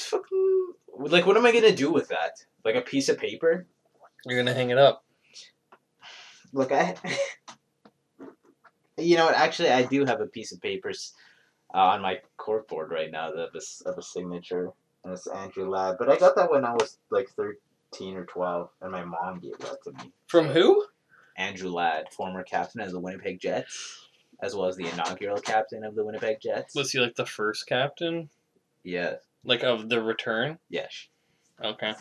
just fucking like what am I gonna do with that? Like a piece of paper? You're gonna hang it up. Look, I. you know what? Actually, I do have a piece of papers uh, on my corkboard right now that is of a signature, and it's Andrew Ladd. But I got that when I was like thirteen or twelve, and my mom gave that to me. From who? Andrew Ladd, former captain of the Winnipeg Jets, as well as the inaugural captain of the Winnipeg Jets. Was he like the first captain? Yeah. Like of the return? Yes. Okay.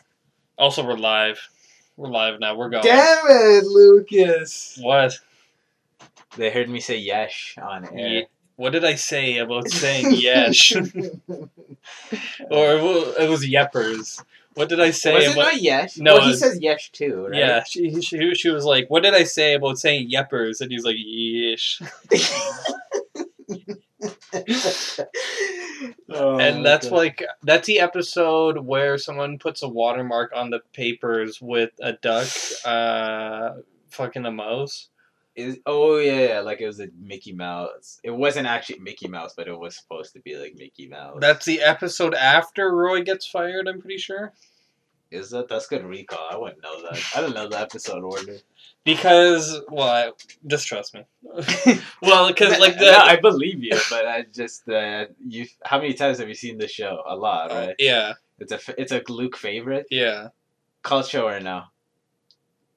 Also, we're live. We're live now. We're going. Damn it, Lucas! What? They heard me say yes on air. Ye- What did I say about saying yes? or it was yeppers. What did I say Was it about? not yes? No, well, he it- says yes too, right? Yeah, she, she she was like, "What did I say about saying yeppers?" And he's like, "Yeesh." Oh, and that's okay. like that's the episode where someone puts a watermark on the papers with a duck, uh, fucking a mouse. Is oh yeah, yeah, like it was a Mickey Mouse. It wasn't actually Mickey Mouse, but it was supposed to be like Mickey Mouse. That's the episode after Roy gets fired. I'm pretty sure is that that's good recall. I wouldn't know that. I don't know the episode order. because well, I, just trust me. well, because like the no, I believe you, but I just uh, you. How many times have you seen the show? A lot, right? yeah It's a it's a Luke favorite. yeah Cult show or no?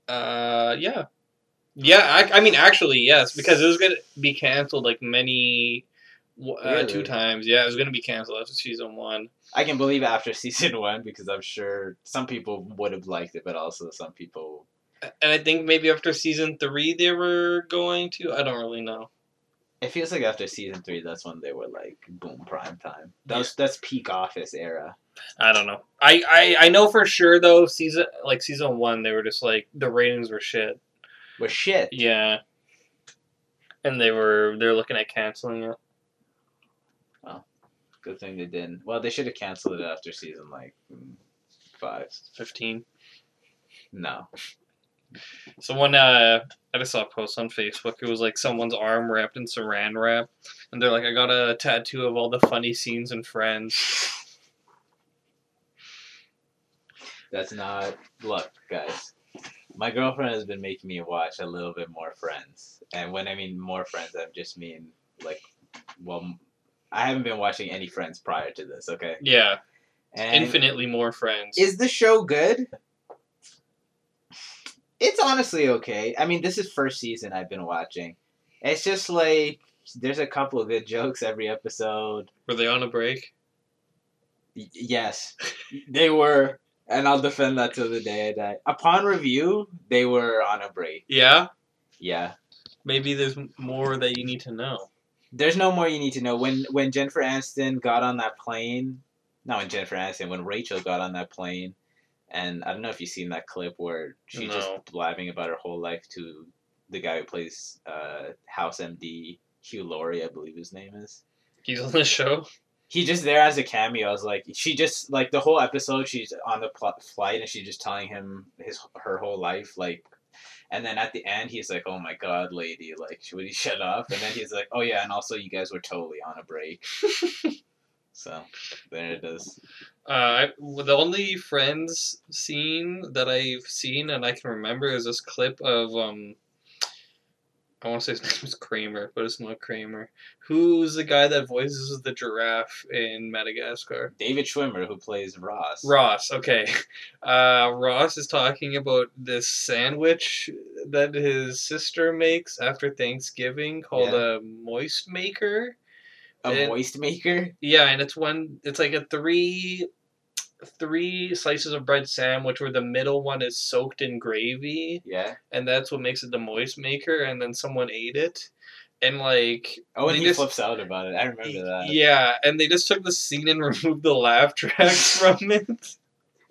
uh yeah yeah. I, I mean actually yes because it was gonna be canceled like many. Uh, two times, yeah. It was gonna be canceled after season one. I can believe after season one because I'm sure some people would have liked it, but also some people. And I think maybe after season three they were going to. I don't really know. It feels like after season three, that's when they were like boom prime time. That's that's peak Office era. I don't know. I, I I know for sure though. Season like season one, they were just like the ratings were shit. Well, shit. Yeah. And they were they're looking at canceling it. Good thing they didn't. Well, they should have canceled it after season like five. Fifteen. No. Someone uh I just saw a post on Facebook. It was like someone's arm wrapped in saran wrap, and they're like, "I got a tattoo of all the funny scenes in Friends." That's not. Look, guys. My girlfriend has been making me watch a little bit more Friends, and when I mean more Friends, I just mean like, well, I haven't been watching any Friends prior to this. Okay. Yeah, And infinitely more Friends. Is the show good? It's honestly okay. I mean, this is first season I've been watching. It's just like there's a couple of good jokes every episode. Were they on a break? Y- yes, they were, and I'll defend that till the day I die. Upon review, they were on a break. Yeah. Yeah. Maybe there's more that you need to know. There's no more you need to know. When when Jennifer Aniston got on that plane, not when Jennifer Aniston, when Rachel got on that plane, and I don't know if you've seen that clip where she's No. just blabbing about her whole life to the guy who plays uh, House MD, Hugh Laurie, I believe his name is. He's on the show. He just there as a cameo. I was like, she just like the whole episode. She's on the pl- flight and she's just telling him his her whole life, like. And then at the end, he's like, "Oh my God, lady! Like, should you shut up?" And then he's like, "Oh yeah, and also you guys were totally on a break." so there it is. Uh, I, the only Friends scene that I've seen and I can remember is this clip of um. I want to say his name is Kramer, but it's not Kramer. Who's the guy that voices the giraffe in Madagascar? David Schwimmer, who plays Ross. Ross. Okay, uh, Ross is talking about this sandwich that his sister makes after Thanksgiving called Yeah. a moist maker. a and- moist maker. Yeah, and it's one. It's like a three, three slices of bread sandwich where the middle one is soaked in gravy, Yeah. and that's what makes it the moist maker. And then someone ate it, and like Oh, and he just- flips out about it. I remember that. yeah, and they just took the scene and removed the laugh tracks from it,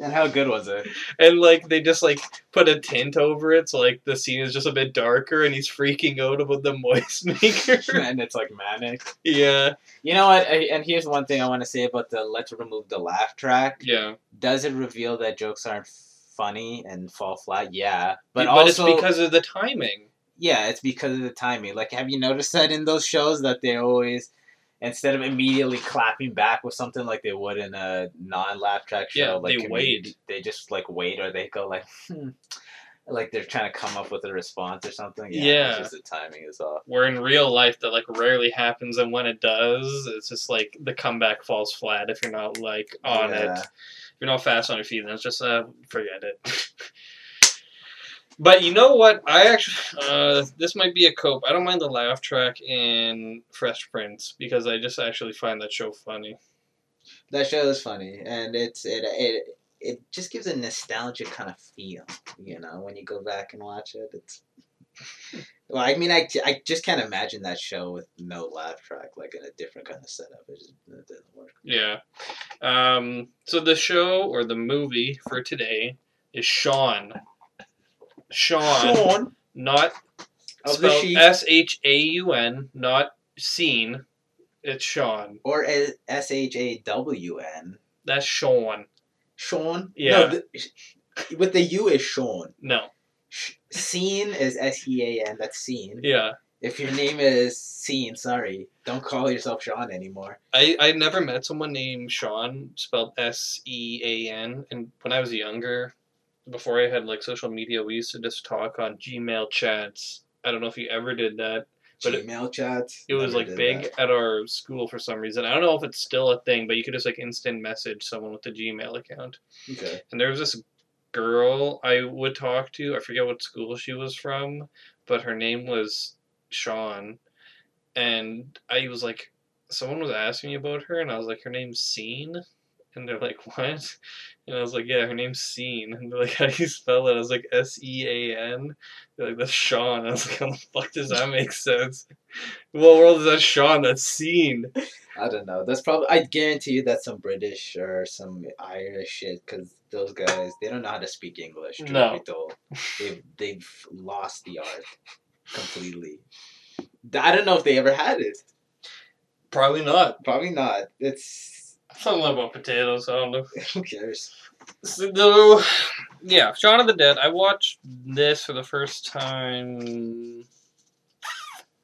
how good was it? and like they just like put a tint over it, so like the scene is just a bit darker, and he's freaking out about the moist maker. and it's like manic. yeah, You know what? I- And here's one thing I want to say about the let's remove the laugh track. yeah, Does it reveal that jokes aren't funny and fall flat? Yeah, but, also but, also it's because of the timing. yeah, it's because of the timing. Like, have you noticed that in those shows that they always, instead of immediately clapping back with something like they would in a non-laugh track show, Yeah, like they wait. They just like wait, or they go like, hmm, like they're trying to come up with a response or something. Yeah, Yeah. it's just the timing is off. Where in real life that like rarely happens, and when it does, it's just like the comeback falls flat if you're not like on Yeah. it. If you're not fast on your feet, then it's just uh, forget it. but you know what? I actually uh, this might be a cope. I don't mind the laugh track in Fresh Prince because I just actually find that show funny. That show is funny, and it's it it it just gives a nostalgic kind of feel. You know, when you go back and watch it, it's. Well, I mean, I, I just can't imagine that show with no laugh track, like in a different kind of setup. It just it doesn't work. Yeah. Um, so the show or the movie for today is Sean. Sean, not of the spelled sheep, S H A U N, not seen. It's Sean. or S H A W N. That's Sean. Sean. Yeah. No, the, with the U is Sean. No. Seen is S E A N. That's scene. Yeah. If your name is Scene, sorry, don't call yourself Sean anymore. I, I never met someone named Sean, spelled S E A N. And when I was younger, before I had like social media, we used to just talk on Gmail chats. I don't know if you ever did that. But it- Gmail chats. It was like big that. at our school for some reason. I don't know if it's still a thing, but you could just like instant message someone with a Gmail account. Okay. And there was this girl I would talk to. I forget what school she was from, but her name was Sean. And I was like, someone was asking me about her, and I was like, her name's Scene. And they're like, what? And I was like, yeah, her name's Scene. And they're like, how do you spell it? I was like, S E A N. They're like, that's Sean. I was like, how the fuck does that make sense? What world is that Sean? That's Scene. I don't know. That's probably. I guarantee you that's some British or some Irish shit because those guys they don't know how to speak English. Truth No. be told, they've they've lost the art completely. I don't know if they ever had it. Probably not. Probably not. It's Don't about potatoes. I don't know. who cares. So, yeah, Shaun of the Dead. I watched this for the first time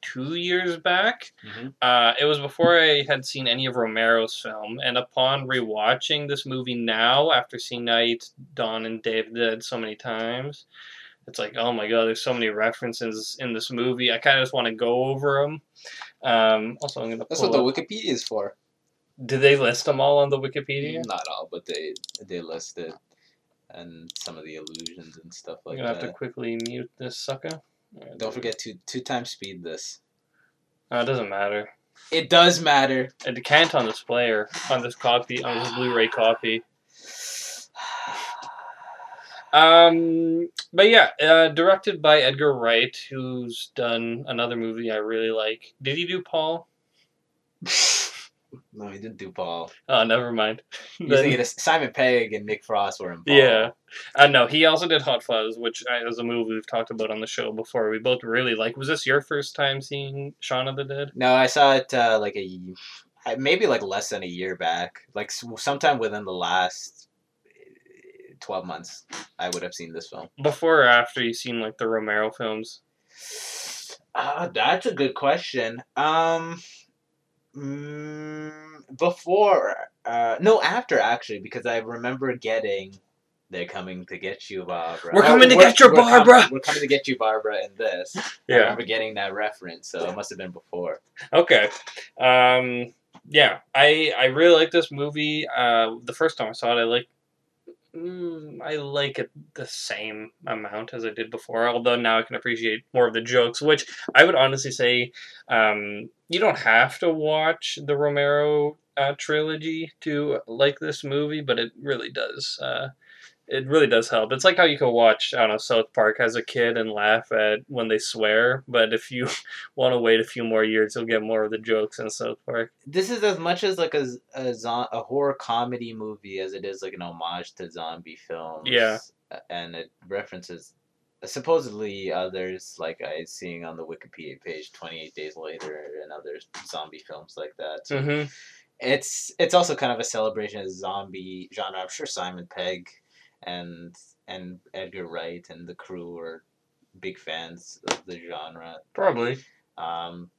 two years back. Mhm. Uh, it was before I had seen any of Romero's film, and upon rewatching this movie now, after seeing Night, Dawn, and the Dead so many times, it's like, oh my god, there's so many references in this movie. I kind of just want to go over them. Um, also, I'm gonna That's what the up- Wikipedia is for. Did they list them all on the Wikipedia? Not all, but they they list it and some of the illusions and stuff I'm like gonna have to quickly mute this sucker. Don't forget to two times speed this. Uh, it doesn't matter. It does matter. It can't on this player, on this copy, on this Blu-ray copy. Um, but yeah, uh, directed by Edgar Wright, who's done another movie I really like. Did he do Paul? no, he didn't do Paul. Oh, never mind. Then- thinking Simon Pegg and Nick Frost were in Paul. yeah, uh, no, he also did Hot Fuzz, which uh, is a movie we've talked about on the show before. We both really like. Was this your first time seeing Shaun of the Dead? No, I saw it uh, like a maybe like less than a year back. Like sometime within the last eh, twelve months, I would have seen this film. Before or after you seen like the Romero films? Ah, that's a good question. Um, mm, before, uh, no, after actually, because I remember getting. They're coming to get you, Barbara. We're Oh, coming to get your we're com- Barbara! we're coming to get you, Barbara, in this. yeah, I remember getting that reference, so it must have been before. Okay. Um, yeah, I I really like this movie. Uh, the first time I saw it, I like. Mm, I like it the same amount as I did before, although now I can appreciate more of the jokes, which I would honestly say um, you don't have to watch the Romero uh, trilogy to like this movie, but it really does. Uh, it really does help. It's like how you can watch, I don't know, South Park as a kid and laugh at when they swear, but if you want to wait a few more years, you'll get more of the jokes in South Park. this is as much as like a a, a horror comedy movie as it is like an homage to zombie films. Yeah. And it references supposedly others like I seeing on the Wikipedia page. Twenty eight days later and other zombie films like that. So Mm-hmm. it's it's also kind of a celebration of zombie genre. I'm sure Simon Pegg and and Edgar Wright and the crew are big fans of the genre. Probably. Um,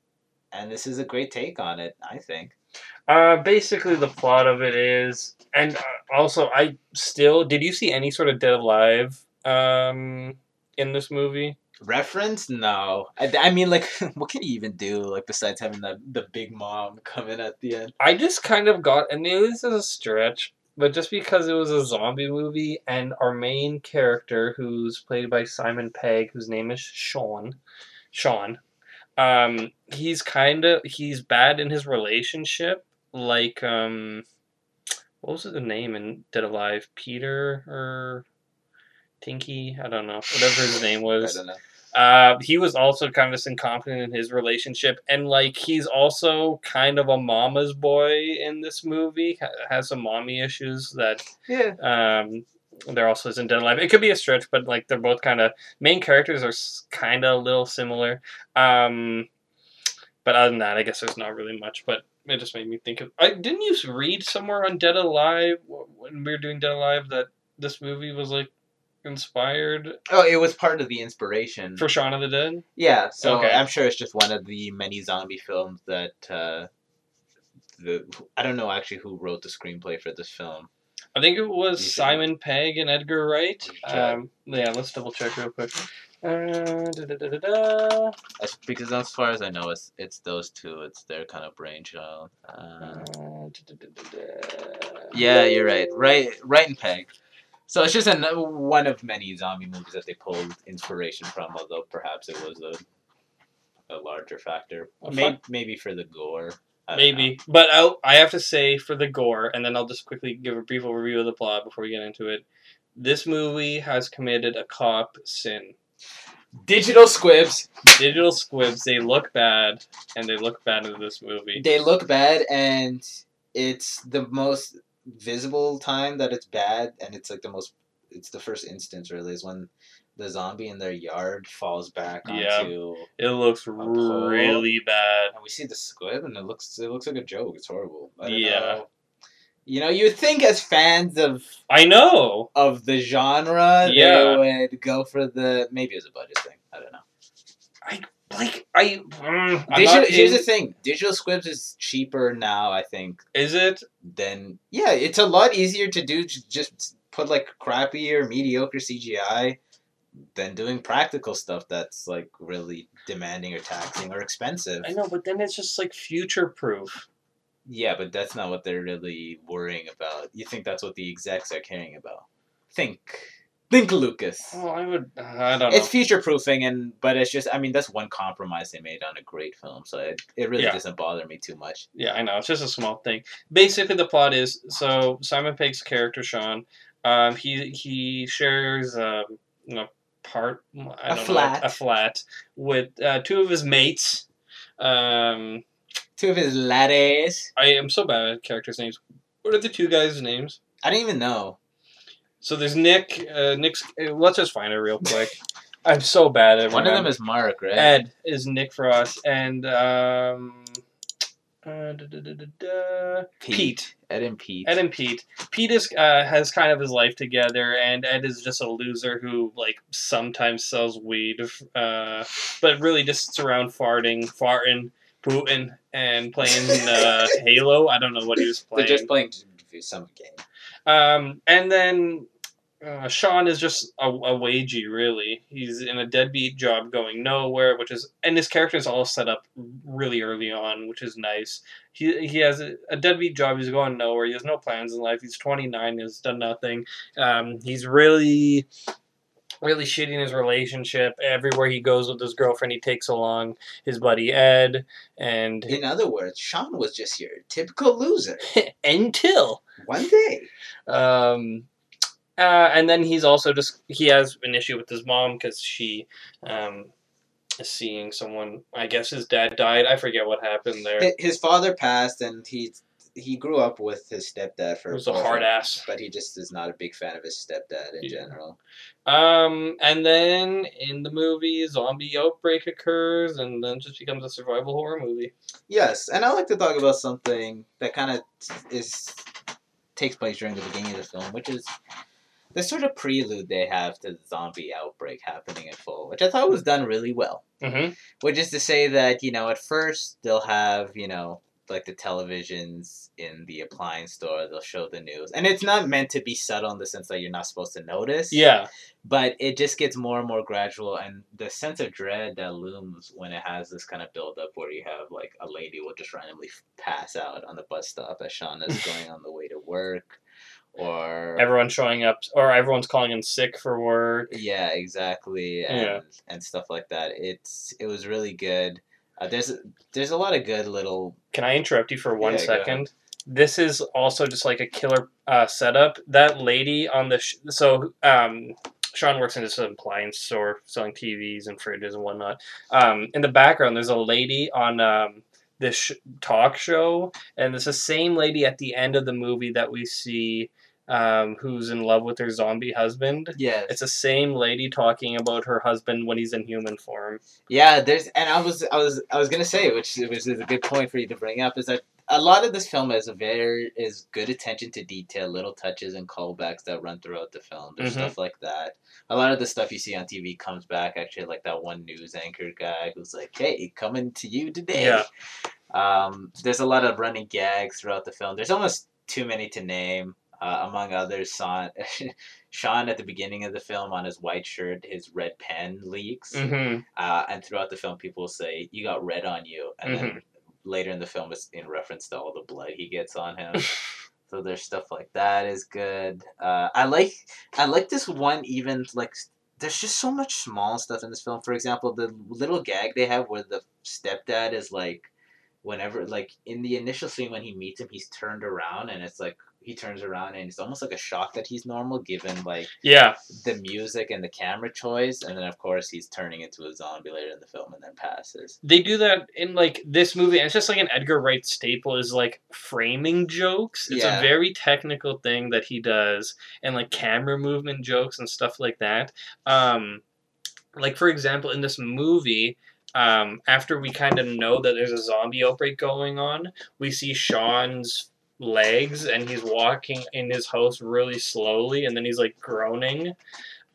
and this is a great take on it. I think. Uh, basically, the plot of it is, and uh, also, I still did. You see any sort of Dead Alive um, in this movie? Reference? No. I, I mean, like, what can you even do, like, besides having the, the big mom come in at the end? I just kind of got, and maybe this is a stretch, but just because it was a zombie movie, and our main character, who's played by Simon Pegg, whose name is Sean, Sean, um, he's kind of he's bad in his relationship, like um, what was the name in Dead Alive? Peter or Tinky? I don't know. Whatever his name was. I don't know. Uh, he was also kind of incompetent in his relationship, and like he's also kind of a mama's boy in this movie. Ha- has some mommy issues that Yeah. um, there also isn't Dead Alive. It could be a stretch, but like they're both kind of main characters are kind of a little similar. Um, but other than that, I guess there's not really much. But it just made me think of. I didn't you read somewhere on Dead Alive when we were doing Dead Alive that this movie was like inspired Oh, it was part of the inspiration. for Shaun of the Dead. Yeah, so Okay. I'm sure it's just one of the many zombie films that uh, the I don't know actually who wrote the screenplay for this film. I think it was Simon Pegg and Edgar Wright. We should check. Um, yeah, let's double check real quick. Uh, da, da, da, because as far as I know, it's it's those two. It's their kind of brainchild. Uh, Uh, yeah, you're right. Right, Wright and Pegg. So it's just an, one of many zombie movies that they pulled inspiration from, although perhaps it was a a larger factor. Maybe, maybe for the gore. Maybe, but I I have to say for the gore, and then I'll just quickly give a brief overview of the plot before we get into it. This movie has committed a cop sin. Digital squibs. Digital squibs, they look bad, and they look bad in this movie. They look bad, and it's the most visible time that it's bad, and it's like the most. It's the first instance really is when the zombie in their yard falls back Yeah. onto, It looks really bad. and we see the squib, and it looks it looks like a joke. It's horrible. Yeah. know. You know, you'd think as fans of I know. of the genre, Yeah. they would go for the maybe it was a budget thing. I don't know. Like I, mm, Digital, not here's in- the thing: digital squibs is cheaper now. I think Is it? then yeah, it's a lot easier to do. Just put like crappy or mediocre CGI than doing practical stuff that's like really demanding or taxing or expensive. I know, but then it's just like future proof. Yeah, but that's not what they're really worrying about. You think that's what the execs are caring about? Think, think, Lucas. Oh, I would. I don't know. It's future proofing, and but it's just I mean that's one compromise they made on a great film, so it, it really Yeah. doesn't bother me too much. Yeah, I know. It's just a small thing. Basically, the plot is so Simon Pegg's character Sean, um, he he shares um, you know, part I A don't know, flat. a flat with uh, two of his mates. Um, Two of his lattes. I am so bad at characters' names. What are the two guys' names? I didn't even know. So there's Nick. Uh, Nick's. uh, Let's just find it real quick. I'm so bad at One of them remembering. is Mark, right? Ed is Nick for us, and um, uh, da, da, da, da, da, Pete. Ed and Pete. Ed and Pete. Pete is, uh, has kind of his life together, and Ed is just a loser who like sometimes sells weed, uh, but really just sits around farting, farting, pooting, and playing uh, Halo. I don't know what he was playing. They're playing. just playing some game. Um, and then uh, Sean is just a, a wagey, really. He's in a deadbeat job going nowhere, which is, and his character is all set up really early on, which is nice. He, he has a, a deadbeat job. He's going nowhere. He has no plans in life. He's 29. He's done nothing. Um, he's really, really shitty in his relationship. Everywhere he goes with his girlfriend, he takes along his buddy Ed, and In other words, Sean was just your typical loser. until One day. Um, uh, and then he's also just he has an issue with his mom because she um, is seeing someone. I guess his dad died. I forget what happened there. His father passed, and he he grew up with his stepdad It for was a hard ass. but he just is not a big fan of his stepdad in Yeah. general. Um, and then in the movie, zombie outbreak occurs, and then just becomes a survival horror movie. Yes, and I like to talk about something that kind of is takes place during the beginning of the film, which is the sort of prelude they have to the zombie outbreak happening in full, which I thought was done really well. Mm-hmm. Which is to say that you know at first they'll have you know like the televisions in the appliance store they'll show the news and it's not meant to be subtle in the sense that you're not supposed to notice Yeah. but it just gets more and more gradual and the sense of dread that looms when it has this kind of build up where you have like a lady will just randomly pass out on the bus stop as Shauna's going on the way to work or everyone showing up, or everyone's calling in sick for work. yeah exactly and Yeah. and stuff like that it's it was really good uh, there's there's a lot of good little Can I interrupt you for one Yeah, second? This is also just like a killer uh, setup. That lady on the sh- so um, Sean works in this appliance store selling TVs and fridges and whatnot. Um, in the background, there's a lady on um, this sh- talk show, and it's the same lady at the end of the movie that we see. Um, who's in love with her zombie husband? yeah It's the same lady talking about her husband when he's in human form. Yeah, there's, and I was, I was, I was gonna say, which, which is a good point for you to bring up, is that a lot of this film is a very is good attention to detail, little touches and callbacks that run throughout the film. There's Mhm. stuff like that. A lot of the stuff you see on TV comes back. Actually, like that one news anchor guy who's like, "Hey, coming to you today." Yeah. Um, there's a lot of running gags throughout the film. There's almost too many to name. Uh, among others, Sean, Sean at the beginning of the film on his white shirt, his red pen leaks. Mm-hmm. Uh, and throughout the film, people say, "You got red on you," and then Mm-hmm. later in the film, it's in reference to all the blood he gets on him. so there's stuff like that is good. Uh, I like I like this one even like there's just so much small stuff in this film. For example, the little gag they have where the stepdad is like, whenever like in the initial scene when he meets him, he's turned around and it's like he turns around and it's almost like a shock that he's normal given like Yeah. the music and the camera choice, and then of course he's turning into a zombie later in the film and then passes. they do that in like this movie and it's just like an edgar wright staple is like framing jokes it's Yeah. a very technical thing that he does and like camera movement jokes and stuff like that um like for example in this movie um after we kind of know that there's a zombie outbreak going on we see sean's legs and he's walking in his house really slowly and then he's like groaning.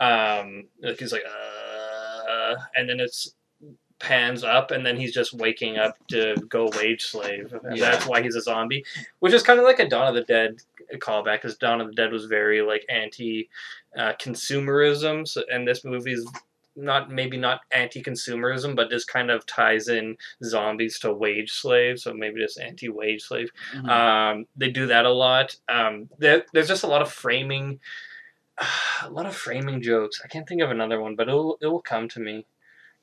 Um like he's like uh and then it's pans up and then he's just waking up to go wage slave. And Yeah. that's why he's a zombie which is kind of like a dawn of the dead callback because dawn of the dead was very like anti uh, consumerism. So, and this movie is not maybe not anti-consumerism but just kind of ties in zombies to wage slave so maybe just anti-wage slave Mm-hmm. um, they do that a lot. Um, there, there's just a lot of framing, a lot of framing jokes. I can't think of another one, but it'll it will come to me.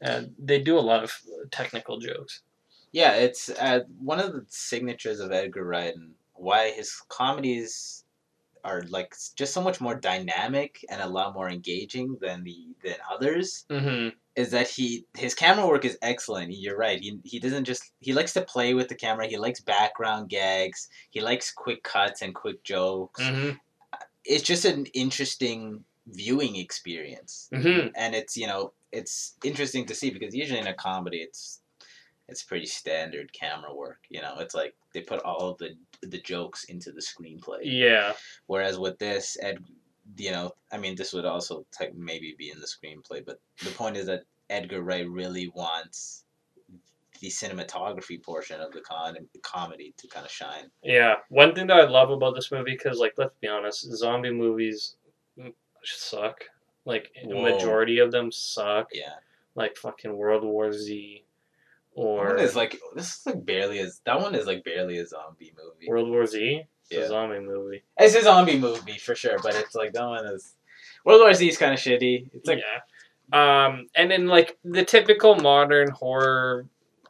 Uh, they do a lot of technical jokes. yeah, it's uh, one of the signatures of Edgar Wright and why his comedies are like just so much more dynamic and a lot more engaging than the than others Mm-hmm. is that he his camera work is excellent. You're right. He, he doesn't just he likes to play with the camera. He likes background gags. He likes quick cuts and quick jokes. Mm-hmm. it's just an interesting viewing experience Mhm. and it's you know it's interesting to see because usually in a comedy it's it's pretty standard camera work you know it's like they put all the the jokes into the screenplay Yeah. whereas with this ed you know i mean this would also type maybe be in the screenplay but the point is that edgar wright really wants the cinematography portion of the con the comedy to kind of shine Yeah. One thing that I love about this movie, because like let's be honest, zombie movies suck. Like Whoa. majority of them suck. yeah Like fucking World War Z, That or one is like this is like barely as that one is like barely a zombie movie. World War Z. It's Yeah. a zombie movie. It's a zombie movie for sure, but it's like that one is World War Z is kind of shitty. It's like yeah. Um, and then like the typical modern horror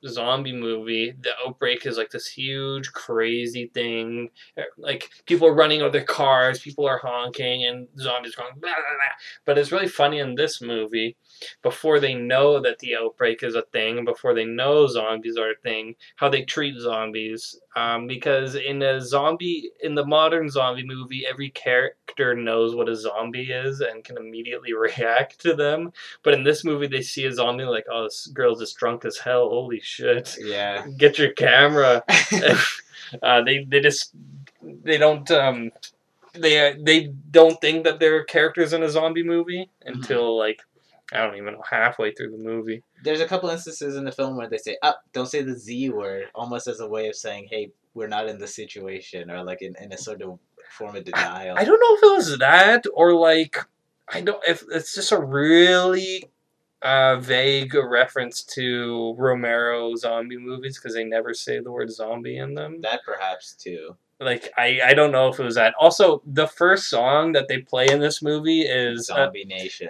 zombie movie, the outbreak is like this huge, crazy thing. Like people are running out of their cars, people are honking, and zombies are going blah, blah, blah. But it's really funny in this movie, before they know that the outbreak is a thing, before they know zombies are a thing, how they treat zombies. Um, because in a zombie, in the modern zombie movie, every character knows what a zombie is and can immediately react to them. But in this movie, they see a zombie like, oh, this girl's just drunk as hell. Holy shit! yeah. Get your camera. uh, they they just they don't um they they don't think that they're characters in a zombie movie Mm-hmm. until like I don't even know halfway through the movie. There's a couple instances in the film where they say up, don't say the Z word, almost as a way of saying, hey, we're not in the situation, or like in, in a sort of form of denial. I don't know if it was that or like I don't if it's just a really uh, vague reference to Romero zombie movies because they never say the word zombie in them. That perhaps too. Like I, I don't know if it was that. Also, the first song that they play in this movie is uh, Zombie Nation.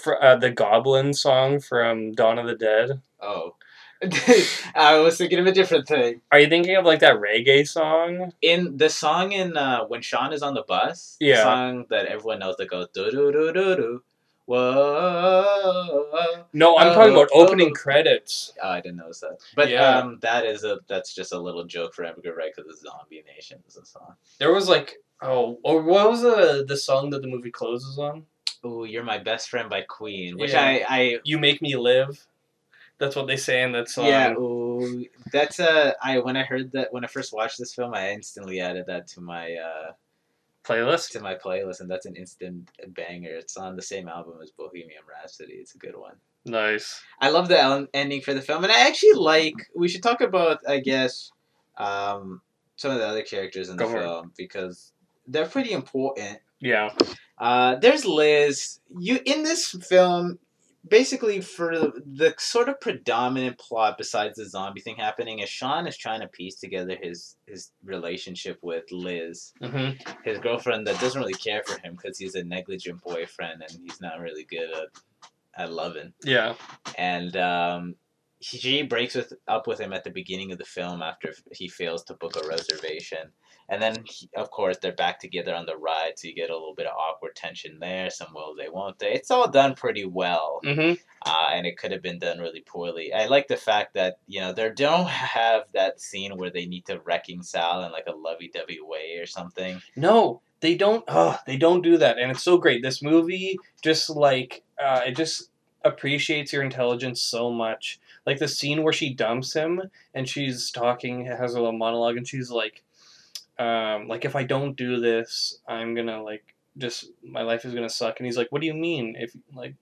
for, uh, the Goblin song from Dawn of the Dead. Oh. I was thinking of a different thing. Are you thinking of like that reggae song? In the song in uh, when Sean is on the bus, the Yeah. song that everyone knows that goes do do do do do. Whoa. No, I'm Oh, talking about oh. opening credits. Oh, I didn't notice that. But Yeah. um, that is a that's just a little joke for Edgar Wright because the Zombie Nation is a song. There was like oh, or what was the the song that the movie closes on? Oh, you're my best friend by Queen, which Yeah. I I You make me live. That's what they say in that song. yeah. Ooh, that's uh I when I heard that when I first watched this film, I instantly added that to my uh Playlist. to my playlist, and that's an instant banger. It's on the same album as Bohemian Rhapsody. It's a good one. Nice. I love the ending for the film, and I actually like. We should talk about, I guess, um, some of the other characters in the Go it. film because they're pretty important. Yeah. Uh, there's Liz. You in this film, basically for the, the sort of predominant plot besides the zombie thing happening is Sean is trying to piece together his his relationship with Liz, hmm his girlfriend that doesn't really care for him because he's a negligent boyfriend and he's not really good at at loving Yeah. and um, she breaks with up with him at the beginning of the film after he fails to book a reservation, and then he, of course they're back together on the ride, so you get a little bit of awkward tension there. Some will they, won't they? It's all done pretty well, hmm uh, and it could have been done really poorly. I like the fact that you know they don't have that scene where they need to reconcile in like a lovey-dovey way or something. No, they don't. Oh, they don't do that, and it's so great. This movie just like uh, it just appreciates your intelligence so much. Like the scene where she dumps him and she's talking, has a little monologue, and she's like, um, like if I don't do this, I'm gonna like just my life is gonna suck. And he's like, what do you mean? If like,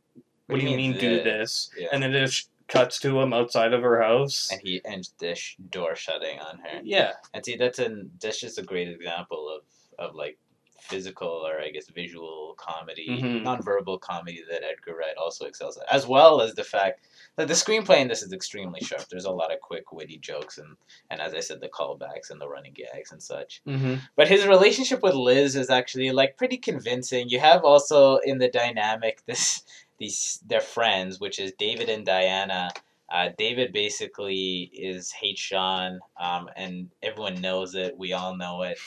what, do you mean, do this? Yeah. And then it just cuts to him outside of her house. And he ends the sh- door shutting on her. Yeah, And see, that's an that's just a great example of of like physical or I guess visual comedy, Mhm. nonverbal comedy that Edgar Wright also excels at, as well as the fact that the screenplay in this is extremely sharp. There's a lot of quick, witty jokes and and as I said, the callbacks and the running gags and such. hmm But his relationship with Liz is actually like pretty convincing. You have also in the dynamic this these they're friends, which is David and Diana. Uh, David basically is hates Sean, um, and everyone knows it. We all know it.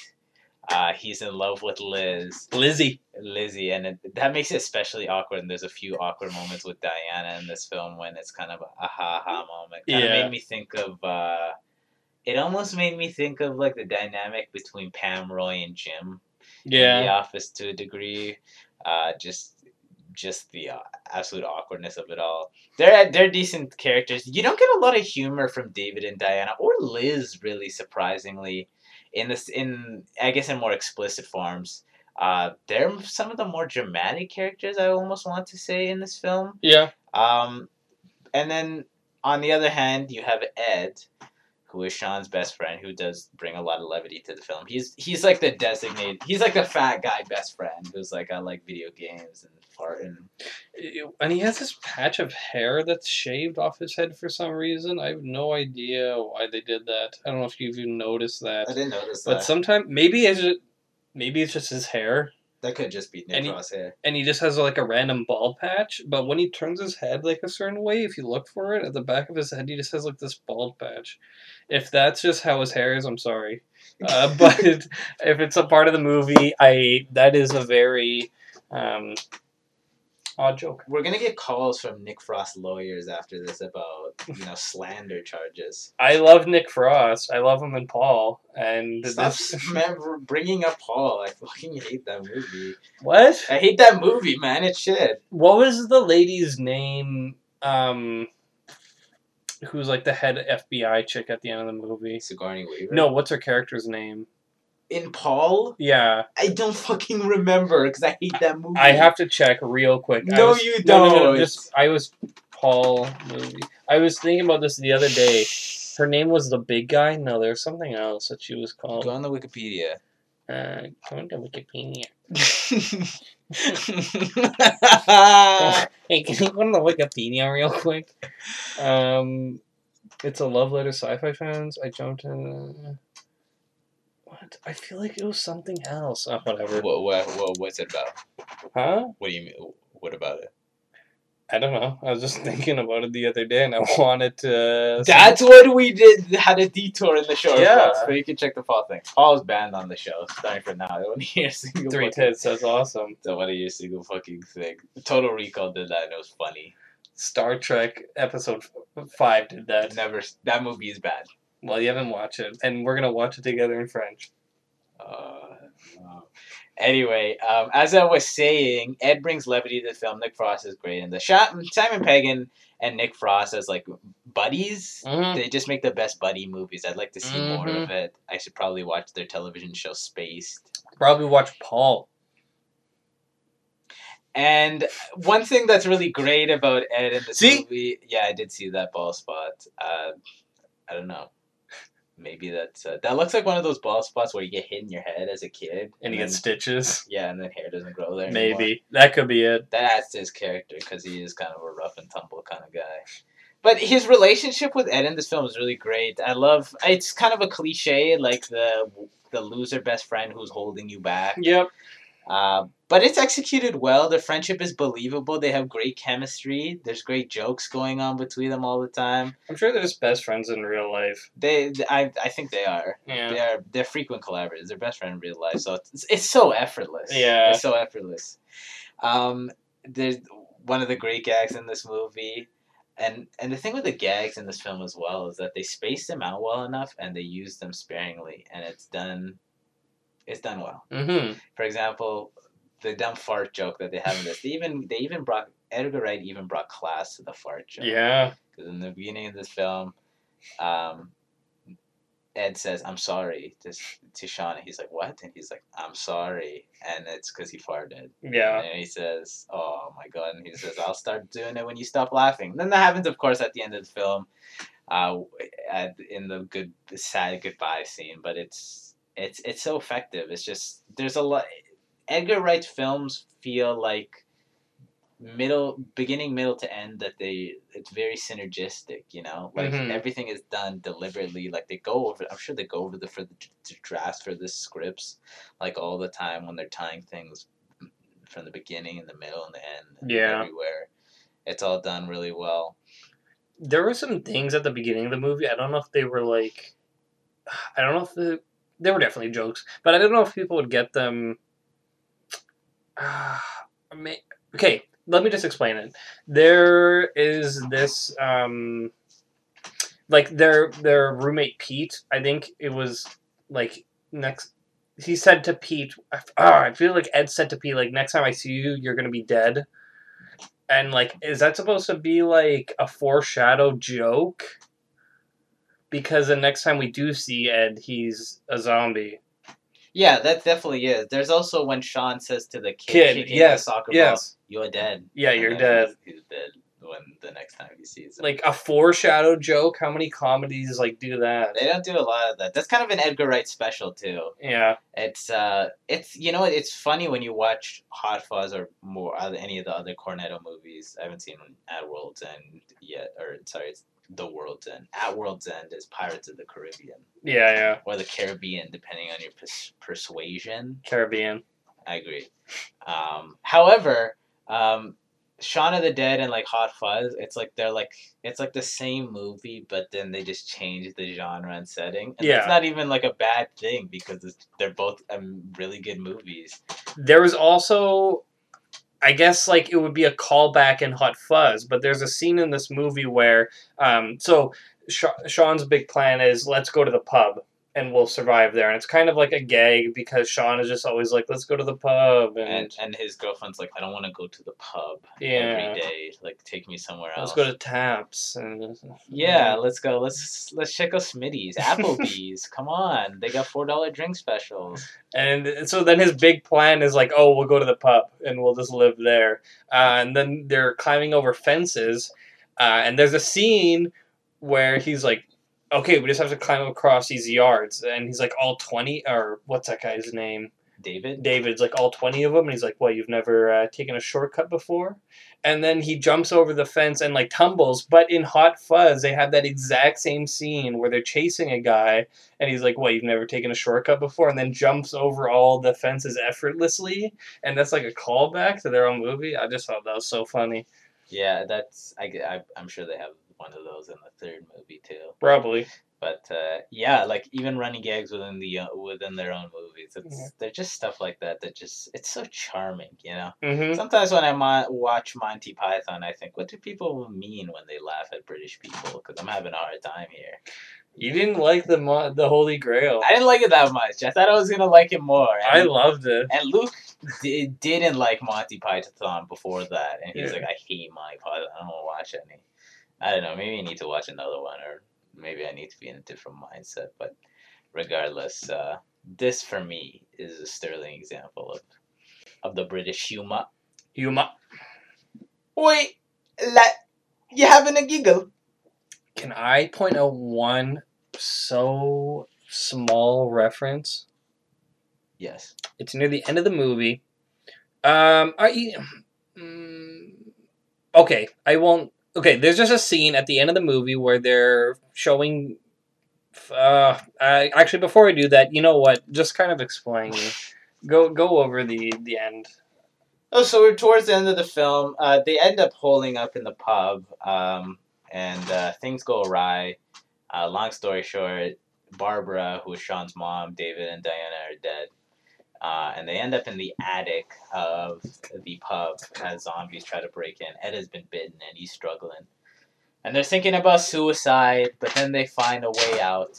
Uh, he's in love with Liz, Lizzie. Lizzie, and it, that makes it especially awkward. And there's a few awkward moments with Diana in this film when it's kind of a ha ha moment. Kind of Yeah. made me think of. Uh, it almost made me think of like the dynamic between Pam, Roy, and Jim in The Yeah. Office to a degree. Uh, just just the uh, absolute awkwardness of it all. They're they're decent characters. You don't get a lot of humor from David and Diana or Liz, really surprisingly, in this in I guess in more explicit forms. Uh, they're some of the more dramatic characters I almost want to say in this film. Yeah. Um, and then on the other hand, you have Ed, who is Sean's best friend, who does bring a lot of levity to the film. He's he's like the designated. He's like the fat guy best friend who's like I like video games and farting. And he has this patch of hair that's shaved off his head for some reason. I have no idea why they did that. I don't know if you've even noticed that. I didn't notice that. But sometimes maybe it's just, maybe it's just his hair, that could just be Nick and he- and he just has like a random bald patch. But when he turns his head like a certain way, if you look for it at the back of his head, he just has like this bald patch. If that's just how his hair is, I'm sorry. Uh, but if it's a part of the movie, I that is a very um, odd joke. We're gonna get calls from Nick Frost lawyers after this about you know slander charges. I love Nick Frost. I love him and Paul. And Stop this bringing up Paul. I fucking hate that movie. what? I hate that movie, man. It's shit. What was the lady's name? Um, who's like the head FBI chick at the end of the movie? Sigourney Weaver. No, what's her character's name? In Paul? Yeah, I don't fucking remember because I hate that movie. I have to check real quick. I No, was- you No, no, no, don't. just I was Paul movie. I was thinking about this the other day. Her name was the big guy. No, there's something else that she was called. Go on the Wikipedia. Uh, going to Wikipedia. Hey, can you go on the Wikipedia real quick? Um, it's a love letter sci-fi fans. I jumped in. What? I feel like it was something else. Oh, whatever. what, what, what, what's it about? Huh? What do you mean? What about it? I don't know. I was just thinking about it the other day, and I wanted to. That's what we did. Had a detour in the show. Yeah. Yeah. But you can check the full thing. Paul's banned on the show starting from now. I don't hear a single three tits. That's awesome. Don't want to hear a single fucking thing. Total Recall did that and it was funny. Star Trek episode five did that. Never. That movie is bad. Well, you haven't watched it, and we're gonna watch it together in French. Uh, no. Anyway, um, as I was saying, Ed brings levity to the film. Nick Frost is great in the shot. Simon Pegg and, and Nick Frost as like buddies. Mhm. They just make the best buddy movies. I'd like to see more Mhm. of it. I should probably watch their television show Spaced. Probably watch Paul. And one thing that's really great about Ed in this See? movie, yeah, I did see that ball spot. Uh, I don't know. Maybe that's uh, that looks like one of those ball spots where you get hit in your head as a kid, And you then- gets stitches. yeah, and then hair doesn't grow there. anymore. Maybe that could be it. that adds to his character because he is kind of a rough and tumble kind of guy. But his relationship with Ed in this film is really great. I love. It's kind of a cliche, like the the loser best friend who's holding you back. Yep. Uh, but it's executed well. The friendship is believable. They have great chemistry. There's great jokes going on between them all the time. I'm sure they're just best friends in real life. They, I, I think they are. Yeah. They are. They're frequent collaborators. They're best friend in real life. So it's, it's so effortless. Yeah. It's so effortless. Um, there's one of the great gags in this movie. And and the thing with the gags in this film as well is that they space them out well enough and they use them sparingly and it's done it's done well. Mm-hmm. For example, the dumb fart joke that they have in this. They even they even brought Edgar Wright even brought class to the fart joke. Yeah. Because in the beginning of this film, um, Ed says, "I'm sorry" to to Sean, and he's like, "What?" And he's like, "I'm sorry," and it's because he farted. Yeah. And he says, "Oh my god!" And he says, "I'll start doing it when you stop laughing." And then that happens, of course, at the end of the film, uh, at in the good sad goodbye scene. But it's it's it's so effective. It's just there's a lot. Edgar Wright's films feel like middle beginning middle to end that they it's very synergistic you know like Mhm. everything is done deliberately like they go over i'm sure they go over the for the, the drafts for the scripts like all the time when they're tying things from the beginning and the middle and the end and Yeah. everywhere it's all done really well There were some things at the beginning of the movie. I don't know if they were like, I don't know if the they were definitely jokes, but I don't know if people would get them. Uh, okay, let me just explain it. There is this um, like their their roommate Pete. I think it was like next. He said to Pete, "Ah, I feel like Ed said to Pete, like next time I see you, you're gonna be dead." And like, is that supposed to be like a foreshadow joke? Because the next time we do see Ed, he's a zombie. yeah that definitely is there's also when sean says to the kid, Kid, yes, the soccer yes. ball you're dead Yeah, you're dead. he's, he's dead when the next time he sees him Like a foreshadow joke. How many comedies like do that? they don't do a lot of that that's kind of an edgar wright special too Yeah, It's uh, it's you know it's funny when you watch Hot Fuzz or more any of the other Cornetto movies. I haven't seen At World's End yet, or sorry, it's The World's End. At World's End is Pirates of the Caribbean yeah, yeah. or the Caribbean, depending on your pers- persuasion. Caribbean. I agree. Um, however, um, Shaun of the Dead and like Hot Fuzz, it's like they're like it's like the same movie, but then they just change the genre and setting. And Yeah. it's not even like a bad thing because it's, they're both um, really good movies. There was also, I guess, like it would be a callback in Hot Fuzz, but there's a scene in this movie where, um, so Sha Sean's big plan is let's go to the pub, and will survive there. And it's kind of like a gag because Sean is just always like, "Let's go to the pub," and, And and his girlfriend's like, I don't want to go to the pub yeah, every day. Like, take me somewhere else. let's go to Taps. And Yeah, let's go. Let's let's check out Smitty's, Applebee's. Come on, they got four dollar drink specials. And so then his big plan is like, oh, we'll go to the pub and we'll just live there. Uh, and then they're climbing over fences. Uh, and there's a scene where he's like, okay, we just have to climb across these yards. And he's like, all 20, or what's that guy's name? David. David's like, all 20 of them. And he's like, well, you've never uh, taken a shortcut before? And then he jumps over the fence and like tumbles. But in Hot Fuzz, they have that exact same scene where they're chasing a guy and he's like, well, You've never taken a shortcut before?" And then jumps over all the fences effortlessly, and that's like a callback to their own movie. I just thought that was so funny. Yeah, that's I, I I'm sure they have one of those in the third movie too. Probably. But uh, yeah, like even running gags within the uh, within their own movies, it's Yeah. they're just stuff like that that just it's so charming, you know. hmm Sometimes when I mo- watch Monty Python, I think, what do people mean when they laugh at British people? Because I'm having a hard time here. You didn't like the mo- the Holy Grail. I didn't like it that much. I thought I was gonna like it more. I loved it. and Luke did, didn't like Monty Python before that, and he's Yeah. like, I hate Monty Python. I don't want to watch any. I don't know. Maybe I need to watch another one, or maybe I need to be in a different mindset. But regardless, uh, this for me is a sterling example of of the British humor. Yuma. Wait, like you having a giggle? Can I point out one so small reference? Yes. It's near the end of the movie. Um, are you? Mm, okay, I won't. Okay, there's just a scene at the end of the movie where they're showing. Uh, I actually before I do that, you know what? Just kind of explain. Go go over the the end. Oh, so we're towards the end of the film. Uh, they end up holding up in the pub, um, and uh, things go awry. Uh, long story short, Barbara, who is Shaun's mom, David, and Diana are dead. Uh, and they end up in the attic of the pub as zombies try to break in. Ed has been bitten and he's struggling. And they're thinking about suicide, but then they find a way out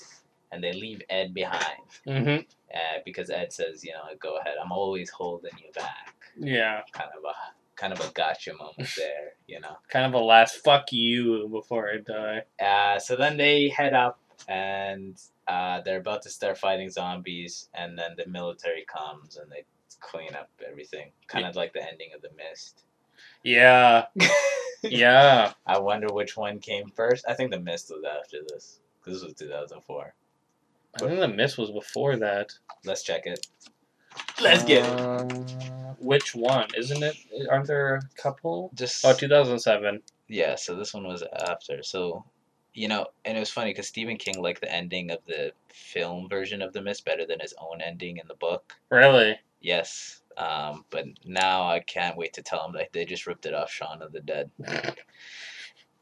and they leave Ed behind. Mm-hmm. Uh, because Ed says, you know, go ahead, I'm always holding you back Yeah, kind of a kind of a gotcha moment there, you know. kind of a last fuck you before I die. Uh, so then they head up and uh, they're about to start fighting zombies, and then the military comes and they clean up everything, kind of like the ending of the Mist. Yeah, yeah. I wonder which one came first. I think the Mist was after this. This was 2004. I think the Mist was before that. Let's check it. Let's get it. Um, Which one? Isn't it? Aren't there a couple? Just Oh, 2007. yeah. So this one was after. So. You know, and it was funny because Stephen King liked the ending of the film version of The Mist better than his own ending in the book. Really? Yes. Um, but now I can't wait to tell him that they just ripped it off Shaun of the Dead.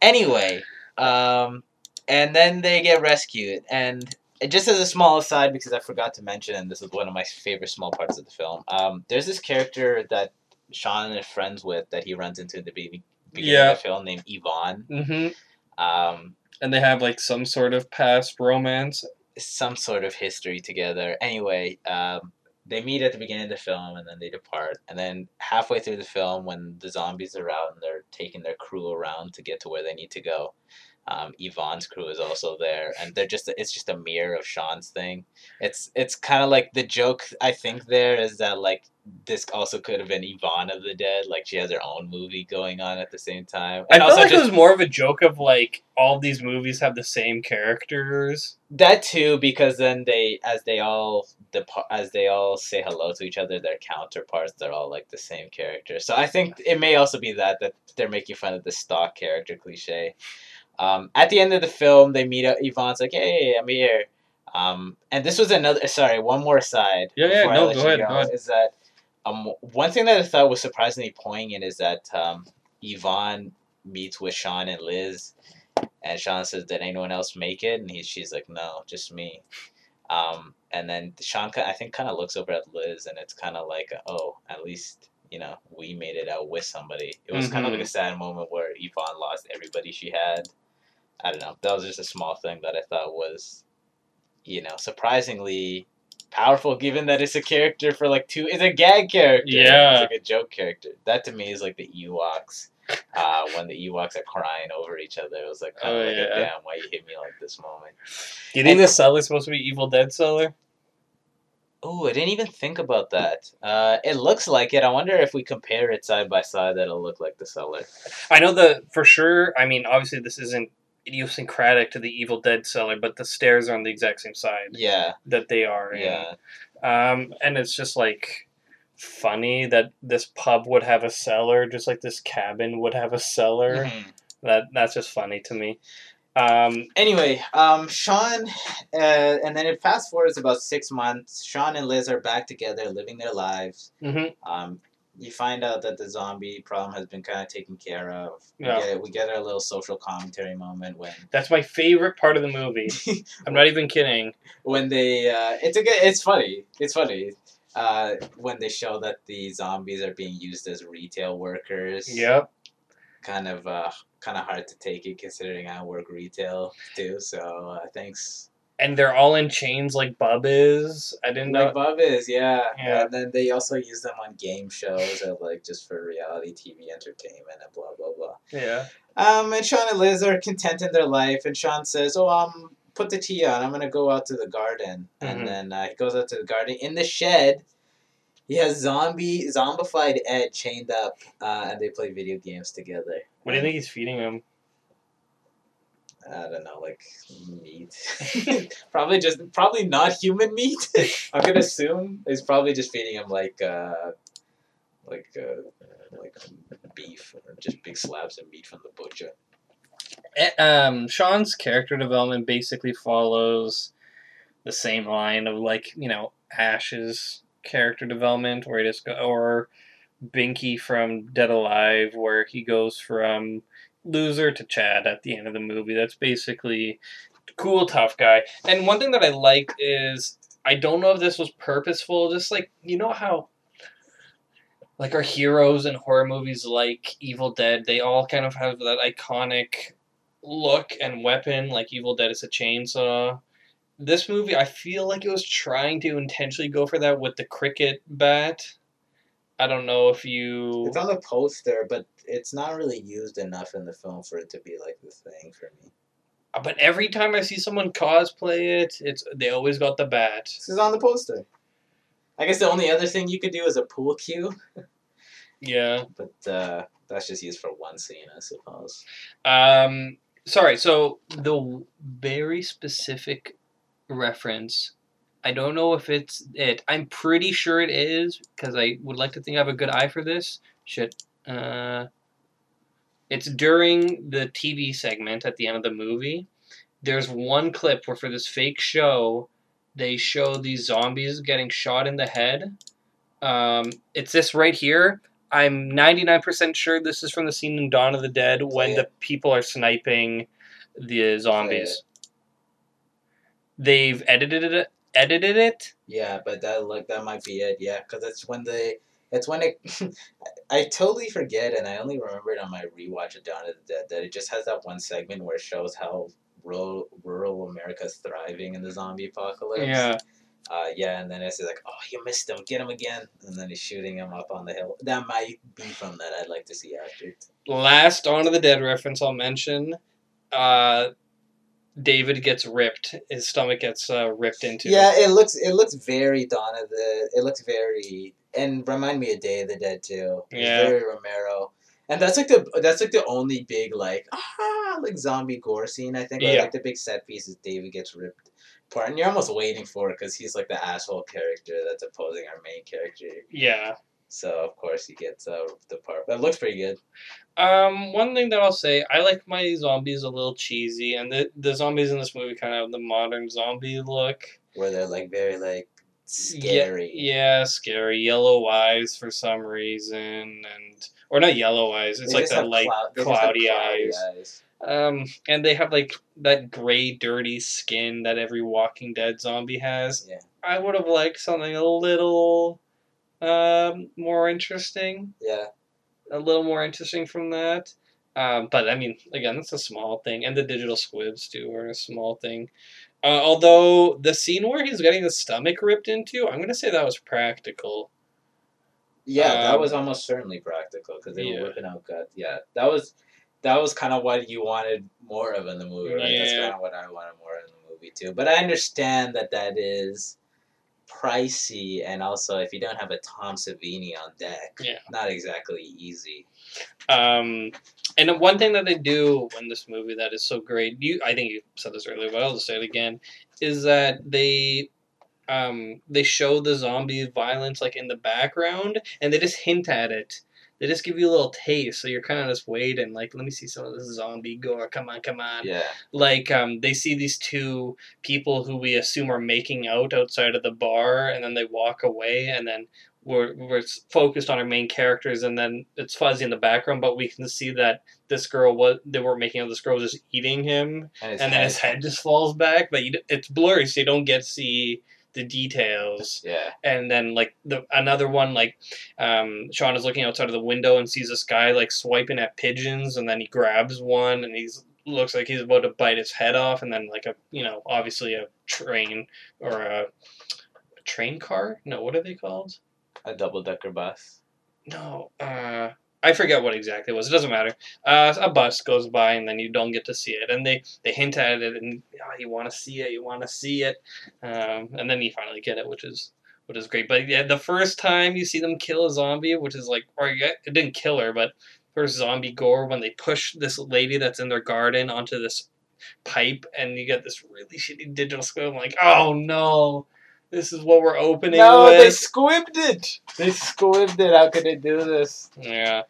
Anyway, um, and then they get rescued. And just as a small aside, because I forgot to mention, and this is one of my favorite small parts of the film, um, there's this character that Shaun is friends with that he runs into in the beginning Yeah. of the film named Yvonne. Mm-hmm. Um, And they have like some sort of past romance. some sort of history together. Anyway, um, they meet at the beginning of the film and then they depart. And then halfway through the film, when the zombies are out and they're taking their crew around to get to where they need to go, um, Yvonne's crew is also there, and they're just it's just a mirror of Shaun's thing. It's it's kind of like the joke I think there is that like this also could have been Yvonne of the Dead, like she has her own movie going on at the same time. I And felt also like just it was more of a joke of like all these movies have the same characters. That too, because then they, as they all depart, as they all say hello to each other, their counterparts, they're all like the same character. So I think it may also be that that they're making fun of the stock character cliche. Um, at the end of the film, they meet up. Yvonne's like, "Hey, I'm here," um, and this was another. Sorry, one more side. Yeah, yeah, no, go ahead, go ahead. Is that um, one thing that I thought was surprisingly poignant is that um, Yvonne meets with Shaun and Liz, and Shaun says, "Did anyone else make it?" And he, she's like, "No, just me." Um, and then Shaun, I think, kind of looks over at Liz, and it's kind of like, "Oh, at least you know we made it out with somebody." It was kind of like a sad moment where Yvonne lost everybody she had. I don't know. That was just a small thing that I thought was you know, surprisingly powerful given that it's a character for like two it's a gag character. Yeah. It's like a joke character. That to me is like the Ewoks. Uh, when the Ewoks are crying over each other, it was like kind of Oh, like yeah. a damn why you hit me like this moment. Do you think the cellar's supposed to be Evil Dead cellar? Oh, I didn't even think about that. Uh, it looks like it. I wonder if we compare it side by side, that'll look like the cellar. I know the for sure. I mean, obviously, this isn't idiosyncratic to the Evil Dead cellar, but the stairs are on the exact same side Yeah, that they are. in. yeah. Um, and it's just like funny that this pub would have a cellar, just like this cabin would have a cellar. Mhm. That that's just funny to me. Um, Anyway, um, Shaun, uh, and then it fast forwards about six months. Shaun and Liz are back together, living their lives. mhm. Um, you find out that the zombie problem has been kind of taken care of. We, get, we get our little social commentary moment when That's my favorite part of the movie. I'm not even kidding. when they uh, it's a good it's funny it's funny uh, when they show that the zombies are being used as retail workers. Yep. Kind of uh, kind of hard to take it considering I work retail too. So uh, thanks. And they're all in chains like Bub is. I didn't know. Like Bob is, yeah. Yeah. And then they also use them on game shows or like just for reality TV entertainment and blah blah blah. Yeah. Um, and Shaun and Liz are content in their life, and Shaun says, "Oh, um, put the tea on. I'm gonna go out to the garden." Mhm. And then uh, he goes out to the garden. In the shed, he has zombie zombified Ed chained up, uh, and they play video games together. What do you think he's feeding him? I don't know, like meat. probably just probably not human meat. I'm gonna assume he's probably just feeding him like uh, like uh, like beef or just big slabs of meat from the butcher. Eh, Um, Shaun's character development basically follows the same line of like you know Ash's character development, where he just go, or Binky from Dead Alive, where he goes from loser to Chad at the end of the movie. That's basically cool, tough guy. And one thing that I liked is I don't know if this was purposeful, just like you know how like our heroes in horror movies like Evil Dead, they all kind of have that iconic look and weapon, like Evil Dead is a chainsaw. This movie, I feel like it was trying to intentionally go for that with the cricket bat. I don't know if you. It's on the poster, but it's not really used enough in the film for it to be like the thing for me. But every time I see someone cosplay it, it's they always got the bat. This is on the poster. I guess the only other thing you could do is a pool cue, Yeah. but uh, that's just used for one scene, I suppose. Um. Sorry. So the very specific reference. I don't know if it's it. I'm pretty sure it is because I would like to think I have a good eye for this. Shit. Uh. It's during the TV segment at the end of the movie. There's one clip where for this fake show, they show these zombies getting shot in the head. Um, it's this right here. I'm 99% sure this is from the scene in Dawn of the Dead when Yeah. the people are sniping the zombies. They've edited it. Edited it. Yeah, but that like that might be it. Yeah, because it's when they. It's when it. I totally forget, and I only remember it on my rewatch of Dawn of the Dead that it just has that one segment where it shows how rural rural America's thriving in the zombie apocalypse. Yeah. Uh, yeah, and then it's like, oh, you missed him, get him again, and then he's shooting him up on the hill. That might be from that. I'd like to see after. Last Dawn of the Dead reference I'll mention. Uh, David gets ripped. His stomach gets uh, ripped into. Yeah, it looks it looks very Dawn of the. It looks very and remind me of Day of the Dead too. It's Yeah. very Romero. And that's like the that's like the only big like ah like zombie gore scene I think. Or, Yeah. Like the big set piece is David gets ripped apart, and you're almost waiting for it because he's like the asshole character that's opposing our main character. Yeah. So of course he gets uh, the part, but it looks pretty good. Um, one thing that I'll say, I like my zombies a little cheesy, and the the zombies in this movie kind of have the modern zombie look. Where they're like very like scary. Yeah, yeah, scary. Yellow eyes for some reason, and or not yellow eyes. It's They like that light clou- have cloudy eyes. eyes. Um, and they have like that gray, dirty skin that every Walking Dead zombie has. Yeah. I would have liked something a little um, more interesting. Yeah. A little more interesting from that. Um, but I mean, again, that's a small thing, and the digital squibs too are a small thing. Uh, although the scene where he's getting his stomach ripped into, I'm gonna say that was practical. Yeah, that Um, was almost certainly practical because they yeah. were ripping out guts. Yeah, that was that was kind of what you wanted more of in the movie, right? That's kind of what I wanted more in the movie too. But I understand that that is pricey, and also if you don't have a Tom Savini on deck, Yeah. not exactly easy. Um, and one thing that they do in this movie that is so great, you I think you said this earlier, but I'll just say it again, is that they um, they show the zombie violence like in the background, and they just hint at it. They just give you a little taste, so you're kind of just waiting, like, let me see some of this zombie gore. Come on, come on. Yeah, Like, um, they see these two people who we assume are making out outside of the bar, and then they walk away, and then we're, we're focused on our main characters, and then it's fuzzy in the background, but we can see that this girl was they were making out. This girl was just eating him, and, and then his head just falls back, but you, it's blurry, so you don't get to see the details. Yeah, and then like the another one like um Shaun is looking outside of the window and sees this guy like swiping at pigeons and then he grabs one and he's looks like he's about to bite its head off and then like a you know obviously a train or a, a train car? No what are they called? A double decker bus. no uh I forget what exactly it was. It doesn't matter. Uh, a bus goes by, and then you don't get to see it. And they, they hint at it, and oh, you want to see it, you want to see it, um, and then you finally get it, which is which is great. But yeah, the first time you see them kill a zombie, which is like, or yeah, it didn't kill her, but first zombie gore when they push this lady that's in their garden onto this pipe, and you get this really shitty digital squib. I'm like, oh no, this is what we're opening No, with. they squibbed it. They squibbed it. How could they do this? yeah.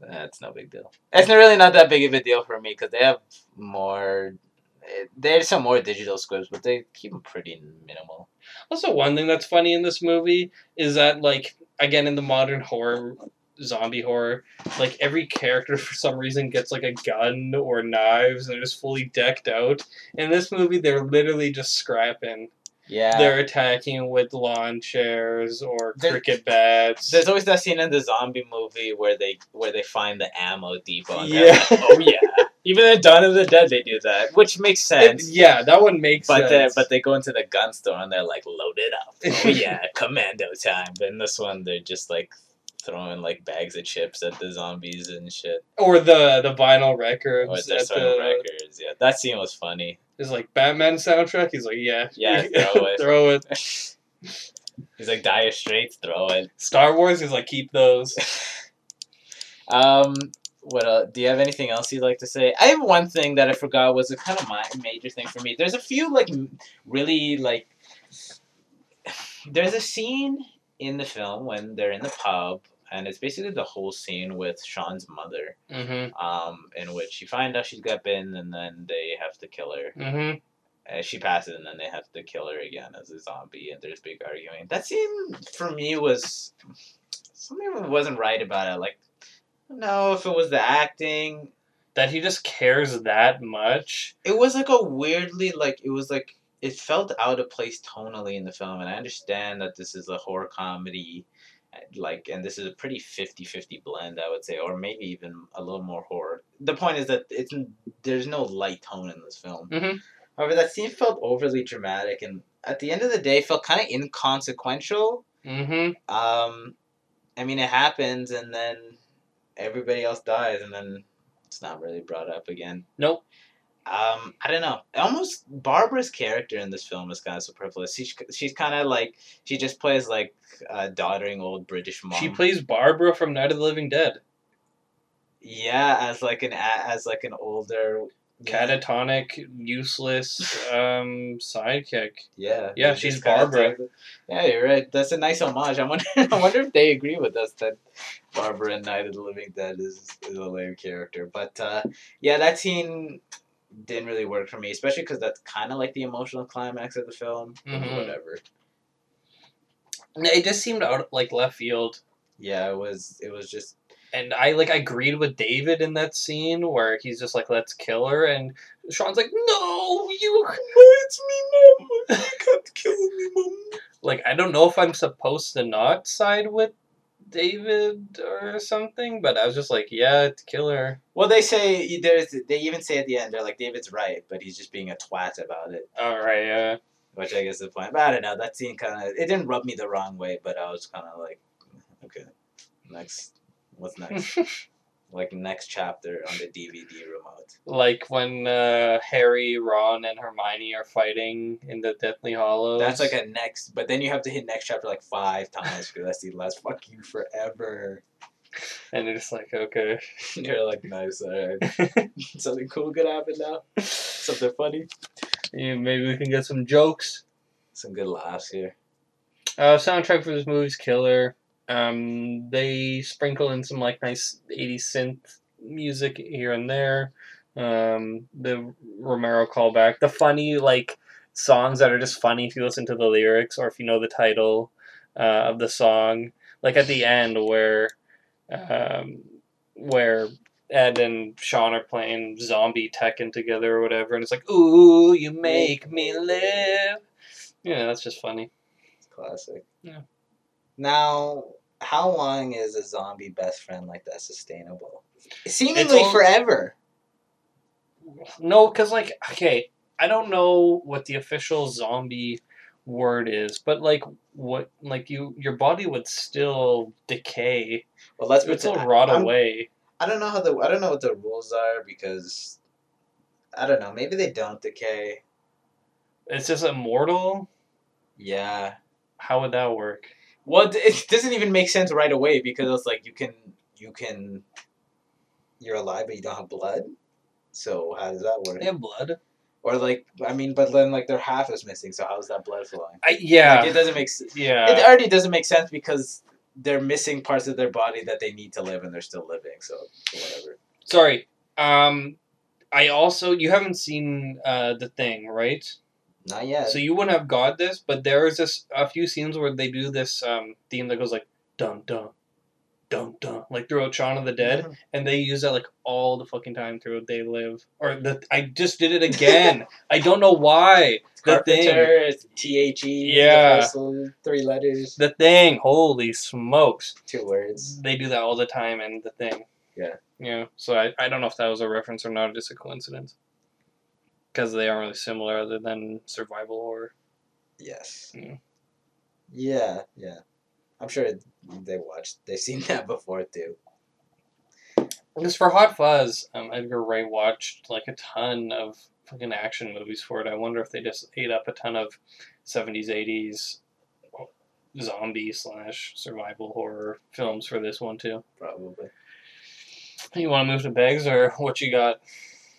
That's no big deal. It's really not that big of a deal for me because they have more. There's some more digital squibs, but they keep them pretty minimal. Also, one thing that's funny in this movie is that, like, again, in the modern horror, zombie horror, like, every character for some reason gets, like, a gun or knives and they're just fully decked out. In this movie, they're literally just scrapping. Yeah. They're attacking with lawn chairs or There- cricket bats. There's always that scene in the zombie movie where they where they find the ammo depot. Yeah. yeah. oh yeah. Even in Dawn of the Dead, they do that, which makes It- sense. yeah, that one makes But they sense. but they go into the gun store and they're like loaded up. Oh yeah, commando time. But in this one, they're just like throwing like bags of chips at the zombies and shit. or the the vinyl records. Or the, records. Yeah, that scene was funny. Is like Batman soundtrack. He's like, yeah, Yeah, throw it. throw it. He's like Dire Straits, throw it. Star Wars is like keep those. Um, what else? Do you have anything else you'd like to say? I have one thing that I forgot was a kind of my major thing for me. There's a few like really like. There's a scene in the film when they're in the pub, and it's basically the whole scene with Shaun's mother, Mm-hmm. um, in which you find out she's got bitten, and then they have to kill her. Mm-hmm. And she passes, and then they have to kill her again as a zombie, and there's big arguing. That scene for me was something that wasn't right about it. Like, I don't know if it was the acting. That he just cares that much. It was like a weirdly like it was like it felt out of place tonally in the film, and I understand that this is a horror comedy. Like, and this is a pretty 50-50 blend, I would say, or maybe even a little more horror. The point is that it's there's no light tone in this film. Mhm. However, that scene felt overly dramatic, and at the end of the day, felt kind of inconsequential. Mm-hmm. Um, I mean, it happens, and then everybody else dies, and then it's not really brought up again. Nope. Um, I don't know. Almost Barbara's character in this film is kind of superfluous. She's she's kind of like she just plays like a doddering old British mom. She plays Barbara from Night of the Living Dead. yeah, as like an as like an older Catatonic, useless um, sidekick. Yeah, Yeah, she's just kinda Barbara. Yeah, you're right. That's a nice homage. I wonder. I wonder if they agree with us that Barbara in Night of the Living Dead is, is a lame character. But uh, yeah, that scene didn't really work for me, especially because that's kind of like the emotional climax of the film. but Mhm. Whatever. It just seemed out like left field. Yeah, it was. It was just. And I like I agreed with David in that scene where he's just like, "Let's kill her," and Shaun's like, "No, you, it's me, mom. You can't kill me, mom." Like I don't know if I'm supposed to not side with David or something, but I was just like, yeah, it's killer. Well, they say there's. They even say at the end, they're like, David's right, but he's just being a twat about it, All right, yeah. which I guess is the point. But I don't know. That scene kind of it didn't rub me the wrong way, but I was kind of like, okay, next, what's next? like next chapter on the DVD remote. like when uh, Harry, Ron, and Hermione are fighting in the Deathly Hallows. That's like a next, but then you have to hit next chapter like five times because that's the last. Fuck you forever. and you're just like, okay. You're like, nice, alright. Something cool could happen now. Something funny. Yeah, maybe we can get some jokes. Some good laughs here. Uh, soundtrack for this movie's killer. Um, they sprinkle in some like nice 80s synth music here and there. Um, the Romero callback, the funny like songs that are just funny if you listen to the lyrics or if you know the title uh, of the song. Like at the end where, um, where Ed and Shaun are playing zombie Tekken together or whatever, and it's like, "Ooh, you make me live." Yeah, that's just funny. It's classic. Yeah. Now, how long is a zombie best friend like that sustainable? Seemingly all- forever. No, because like okay, I don't know what the official zombie word is, but like what like you your body would still decay. Well, let's It would still rot I'm- away. I don't know how the I don't know what the rules are because I don't know. Maybe they don't decay. It's just immortal. Yeah. How would that work? Well, it- doesn't even make sense right away because it's like you can you can you're alive but you don't have blood. So how does that work? They have blood. Or like I mean, but then like their half is missing. So how's that blood flowing? I, yeah, Like it doesn't make s- yeah. it already doesn't make sense because they're missing parts of their body that they need to live and they're still living. So whatever. Sorry. Um, I also you haven't seen uh the thing, right? Not yet. So you wouldn't have got this, but there is this a few scenes where they do this um theme that goes like dun dun dun dun like throughout Shaun of the Dead, Mhm. and they use that like all the fucking time throughout They Live. Or the I just did it again. I don't know why. The thing. T H E. Yeah. Three letters. The thing. Holy smokes. Two words. They do that all the time and the thing. Yeah. Yeah. So I, I don't know if that was a reference or not, just a coincidence. Because they aren't really similar other than survival horror. Yes. Yeah. Yeah, yeah. I'm sure they watched. They've seen that before too. Because for Hot Fuzz, um, Edgar Wright watched like a ton of fucking action movies for it. I wonder if they just ate up a ton of 70s, 80s zombie slash survival horror films for this one too. Probably. You want to move to Bags or what you got?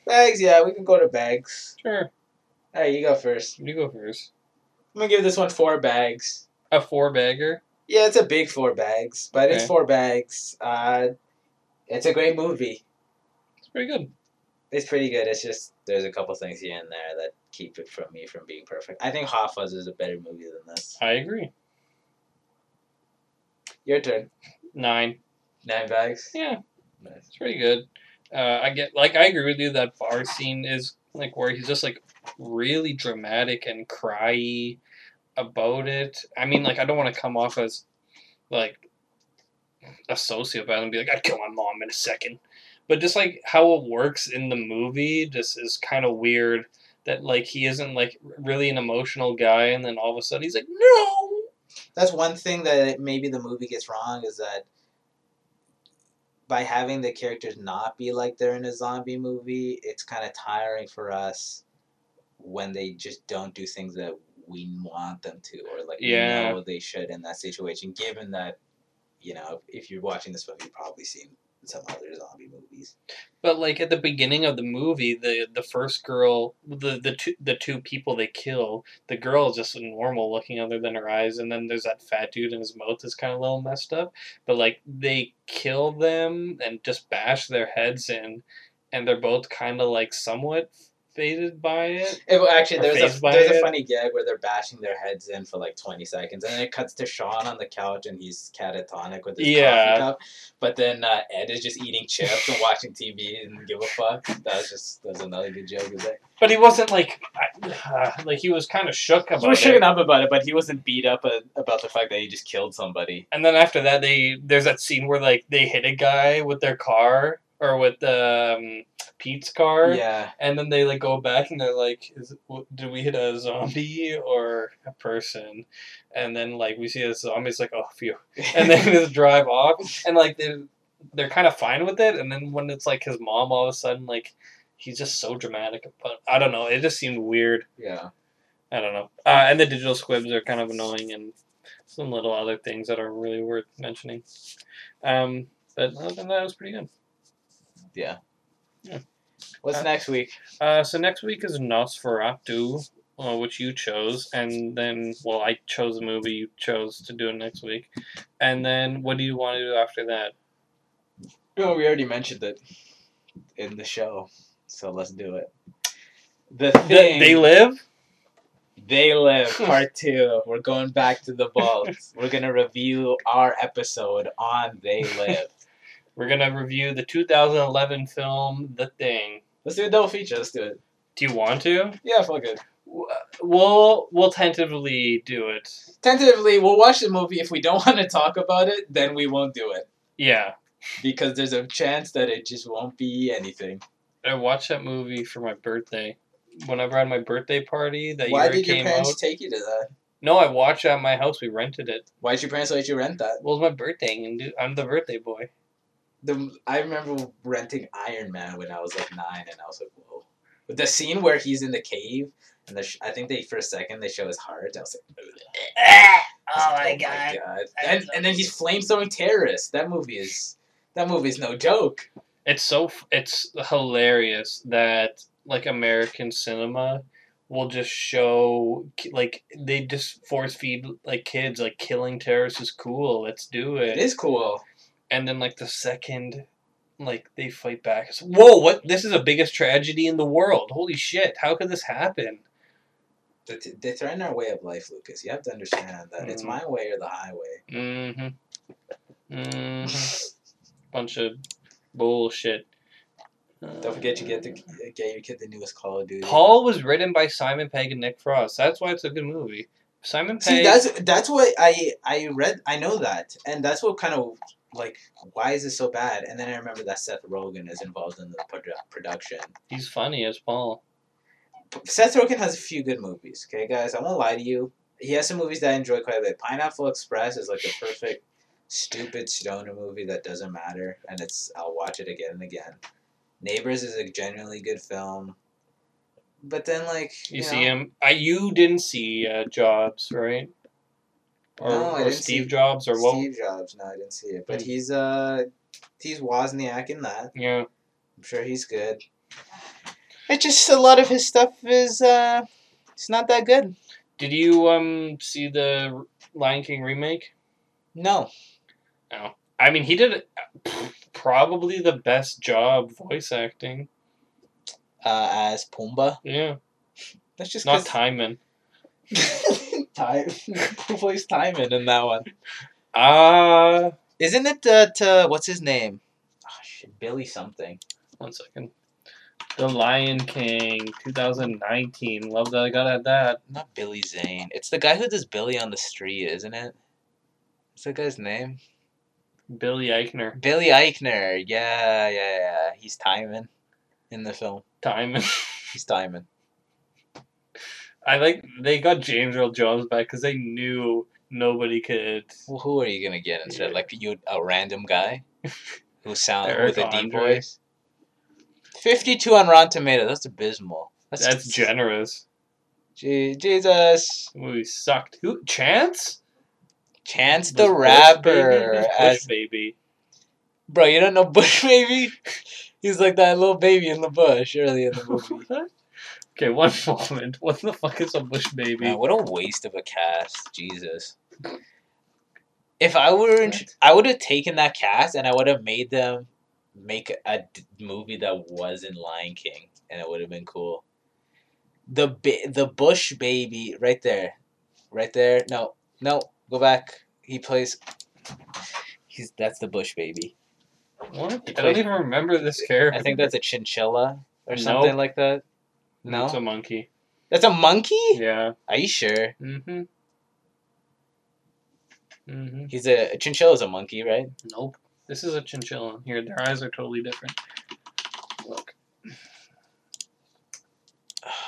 Bags. Yeah, we can go to bags. Sure, right, you go first. you go first. I'm gonna give this one four bags. A four bagger. Yeah, it's a big four bags, but it's four bags. Uh, it's a great movie. It's pretty good. It's pretty good. It's just there's a couple things here and there that keep it from me from being perfect. I think Hot Fuzz is a better movie than this. I agree. Your turn. Nine. Nine bags. Yeah, Nice. it's pretty good. Uh, I get like I agree with you that bar scene is like where he's just like really dramatic and cryy about it. I mean, like I don't want to come off as like a sociopath and be like I'd kill my mom in a second, but just like how it works in the movie just is kind of weird. That like he isn't like really an emotional guy, and then all of a sudden he's like no. That's one thing that maybe the movie gets wrong is that by having the characters not be like they're in a zombie movie, it's kind of tiring for us when they just don't do things that we want them to or like Yeah. we know they should in that situation. Given that, you know, if you're watching this film, you've probably seen some other zombie movies. But like at the beginning of the movie, the the first girl, the the two the two people they kill, the girl is just normal looking other than her eyes, and then there's that fat dude and his mouth is kind of a little messed up. But like they kill them and just bash their heads in, and they're both kind of like somewhat faded by it. It, well, actually, there's a fazed by there's a funny gag where they're bashing their heads in for like 20 seconds, and then it cuts to Shaun on the couch, and he's catatonic with his Yeah. coffee cup. But then uh, Ed is just eating chips and watching TV and give a fuck. That was just that's another good joke. Is that But he wasn't like, uh, like he was kind of shook about he was it. shaken up about it, but he wasn't beat up uh, about the fact that he just killed somebody. And then after that, they there's that scene where like they hit a guy with their car or with um, Pete's car. Yeah, And then they like go back and they're like, "Is did we hit a zombie or a person?" And then like we see a zombie, it's like, "Oh, phew!" And then they just drive off, and like they they're kind of fine with it. And then when it's like his mom, all of a sudden like he's just so dramatic. But I don't know, it just seemed weird. yeah. I don't know. Uh, and the digital squibs are kind of annoying, and some little other things that are really worth mentioning. Um, but other than that, it was pretty good. What's Uh, next week? Uh, so next week is Nosferatu, uh, which you chose, and then well, I chose a movie. You chose to do it next week, and then what do you want to do after that? Oh, we already mentioned it in the show, so let's do it. The Th- thing they live. They Live Part Two. We're going back to the vault. We're gonna review our episode on They Live. We're gonna review the 2011 film The Thing. Let's do a double feature. Let's do it. Do you want to? Yeah, fuck it. We'll we'll tentatively do it. Tentatively, we'll watch the movie. If we don't want to talk about it, then we won't do it Yeah, because there's a chance that it just won't be anything. I watched that movie for my birthday. Whenever I had my birthday party, that Why year did it Why did your parents out. take you to that? No, I watched it at my house. We rented it. Why did your parents let you rent that? Well, it was my birthday, and I'm the birthday boy. The I remember renting Iron Man when I was like nine, and I was like, whoa. But the scene where he's in the cave, and the sh- I think they for a second they show his heart. I was like, oh I Oh was god! And and then he's flame throwing terrorists. That movie is that movie is no joke. It's so it's hilarious that like American cinema will just show like they just force feed like kids like killing terrorists is cool. Let's do it. It is cool. And then like the second like they fight back it's whoa what this is the biggest tragedy in the world holy shit how could this happen They, they threaten our way of life, Lucas. You have to understand that it's Mhm. my way or the highway. mm-hmm mm-hmm bunch of bullshit Don't forget you get to get your kid the newest Call of Duty. paul was written by simon pegg and nick frost that's why it's a good movie simon pegg See, that's that's what I I read. I know that, and that's what kind of like why is it so bad? And then I remember that Seth Rogen is involved in the produ- production. he's funny as paul Seth Rogen has a few good movies. Okay, guys, I won't lie to you. He has some movies that I enjoy quite a bit. Pineapple Express is like a perfect stupid stoner movie that doesn't matter, and it's I'll watch it again and again. Neighbors is a genuinely good film, but then like you, know, see him I, you didn't see uh, jobs right or, No, or steve jobs or what Steve Jobs. No, I didn't see it, but he's uh he's Wozniak in that. yeah I'm sure he's good. It's just a lot of his stuff is uh it's not that good. did you um see the lion king remake No. No. I mean, he did probably the best job voice acting. Uh as Pumbaa. Yeah, That's just not Timon. time. Who plays Timon in that one? Ah, Isn't it uh, to what's his name? Oh shit, Billy something. one second. The Lion King, 2019. Love that I got at that. Not Billy Zane. It's the guy who does Billy on the Street, isn't it? What's that guy's name? Billy Eichner. Billy Eichner. Yeah, yeah, yeah. He's Timon in the film. Timon. He's Timon. I like they got James Earl Jones back because they knew nobody could. Well, who are you gonna get instead? Like you, a random guy who sounds with a deep voice. Fifty-two on Rotten Tomato. That's abysmal. That's, That's generous. Je- Jesus. The movie sucked. Who? Chance? Chance the Bush Rapper? Bush as baby. bro. You don't know Bush Baby? He's like that little baby in the bush early in the movie. Okay, one moment. What the fuck is a bush baby? Man, what a waste of a cast. Jesus. If I were I would have taken that cast and I would have made them make a d- movie that wasn't Lion King, and it would have been cool. the ba- the Bush baby right there, right there. No, no, go back. He plays. He's that's the Bush baby. What? He I don't even remember this character. I think that's a chinchilla or Nope. something like that. No, It's a monkey. that's a monkey. Yeah. Are you sure? Mm-hmm. Mm-hmm. He's a, a chinchilla's a monkey, right? Nope. This is a chinchilla. Here, their eyes are totally different. Look.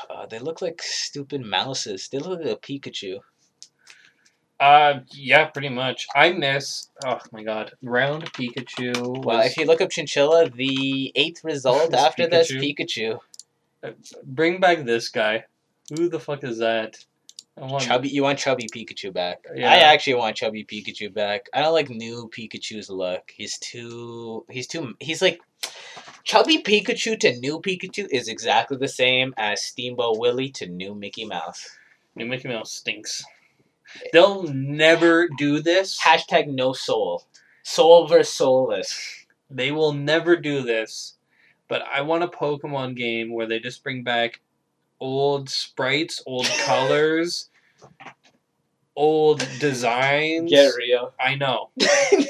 Uh, they look like stupid mouses. They look like a Pikachu. Uh, yeah, pretty much. I miss. Oh my god, round Pikachu. Was, Well, if you look up chinchilla, the eighth result after this Pikachu. Bring back this guy. Who the fuck is that? I want Chubby, you want chubby Pikachu back? Yeah. I actually want chubby Pikachu back. I don't like new Pikachu's look. He's too. He's too. He's like. Chubby Pikachu to new Pikachu is exactly the same as Steamboat Willie to new Mickey Mouse. New Mickey Mouse stinks. They'll never do this. Hashtag no soul. Soul versus soulless. They will never do this. But I want a Pokemon game where they just bring back old sprites, old colors, old designs. Get real. I know.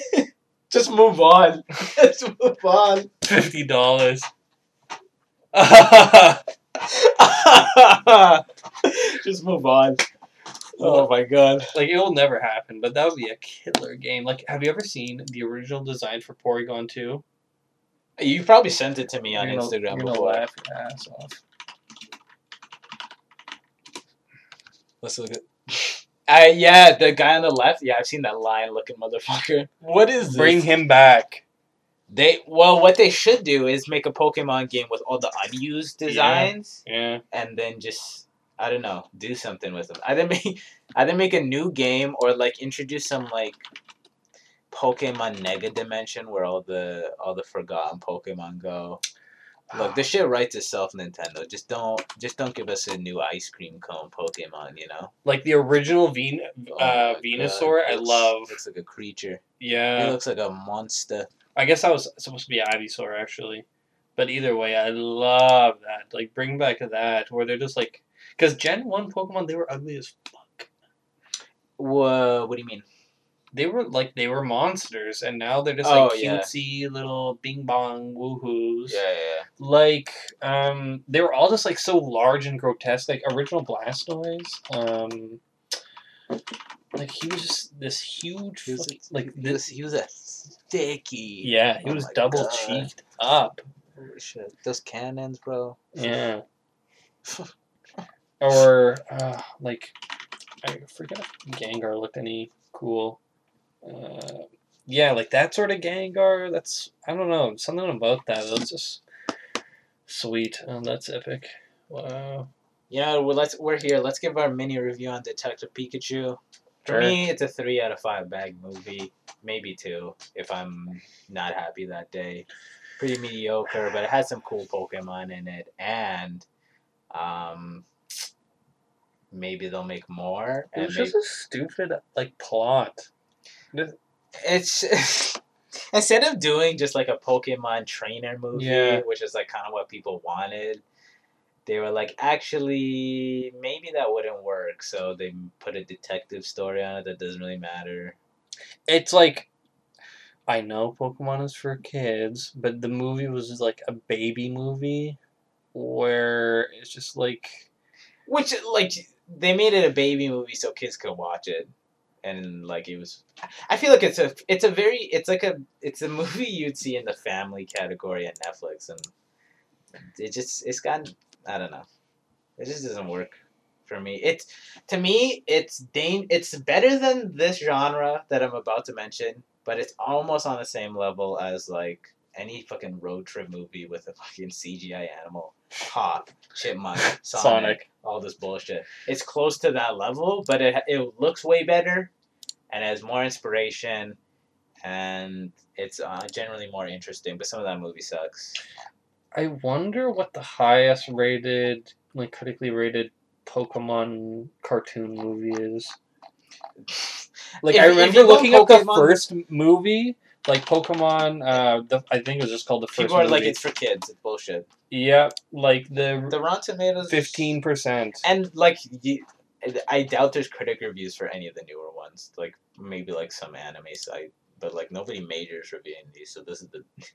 Just move on. Just move on. Fifty dollars. Just move on. Oh my god. like it will never happen, but that would be a killer game. Like, have you ever seen the original design for Porygon Two? You probably sent it to me on You're gonna- Instagram you're gonna before. laugh your ass off. Let's look at. Uh, yeah, the guy on the left. Yeah, I've seen that lion-looking motherfucker. What is this? Bring him back. They well, what they should do is make a Pokemon game with all the unused Yeah. designs, Yeah. and then just I don't know, do something with them. Either make either make a new game or like introduce some like Pokemon Nega Dimension where all the all the forgotten Pokemon go. Look, this shit writes itself, Nintendo. Just don't just don't give us a new ice cream cone Pokemon, you know? like the original Ven- Oh uh, Venusaur. I love. Looks like a creature. Yeah. He looks like a monster. I guess I was supposed to be Ivysaur actually, but either way, I love that. Like, bring back that where they're just like, because Gen One Pokemon they were ugly as fuck. Whoa, what do you mean? They were like they were monsters, and now they're just Oh, like yeah. cutesy little bing bong woohoos. Yeah, yeah. Like, um, they were all just like so large and grotesque. Like original Blastoise, um, like he was just this huge, He was fucking- like He this. was, he was a sticky. Yeah, he Oh was double God. cheeked up. Holy shit. Those cannons, bro. Yeah. or uh, like I forget if Gengar looked any cool. Uh, yeah, like that sort of Gengar. That's I don't know something about that. That's just sweet. Oh, that's epic. Wow. You know, well, let's we're here. Let's give our mini review on Detective Pikachu. For Sure. me, it's a three out of five bag movie, maybe two if I'm not happy that day. Pretty mediocre, but it has some cool Pokemon in it, and um, maybe they'll make more. It And was maybe, just a stupid like plot. It's instead of doing just like a Pokemon trainer movie, Yeah. which is like kind of what people wanted, they were like, actually, maybe that wouldn't work. So they put a detective story on it that doesn't really matter. It's like I know Pokemon is for kids, but the movie was just like a baby movie where it's just like Which like they made it a baby movie so kids could watch it. And like it was, I feel like it's a it's a very it's like a it's a movie you'd see in the family category at Netflix, and it just it's got I don't know, it just doesn't work for me. It's to me it's dan- it's better than this genre that I'm about to mention, but it's almost on the same level as like any fucking road trip movie with a fucking CGI animal, hop, chipmunk, Sonic, Sonic. all this bullshit. It's close to that level, but it it looks way better, and has more inspiration, and it's uh, generally more interesting. But some of that movie sucks. I wonder what the highest rated, like critically rated Pokemon cartoon movie is. Like If- I remember looking up the first movie like Pokemon. Uh, the, I think it was just called the first. People are like, it's for kids. It's bullshit. yeah, like the The Rotten Tomatoes. fifteen percent. And like, you, I doubt there's critic reviews for any of the newer ones. Like maybe like some anime site, but like nobody majors reviewing these. So this is the.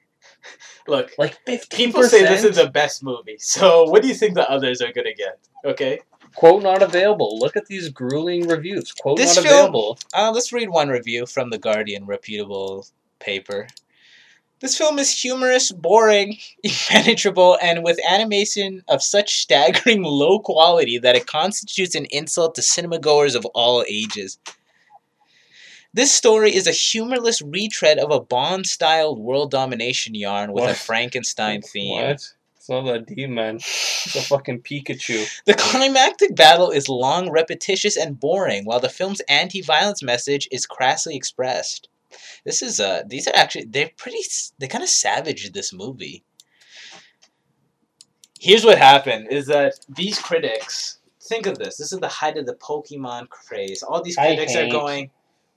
Look, Like fifteen people say this is the best movie. So what do you think the others are gonna get? Okay. quote not available. Look at these grueling reviews. Quote This not film- available. Uh, let's read one review from the Guardian, reputable paper. This film is humorous, boring, impenetrable, and with animation of such staggering low quality that it constitutes an insult to cinema goers of all ages. This story is a humorless retread of a Bond styled world domination yarn with a Frankenstein theme. What? It's not a demon. It's a fucking Pikachu. The climactic battle is long, repetitious, and boring, while the film's anti-violence message is crassly expressed. This is uh these are actually they're pretty they kind of savaged this movie. Here's what happened is that these critics think of this. This is the height of the Pokemon craze. All these critics are going,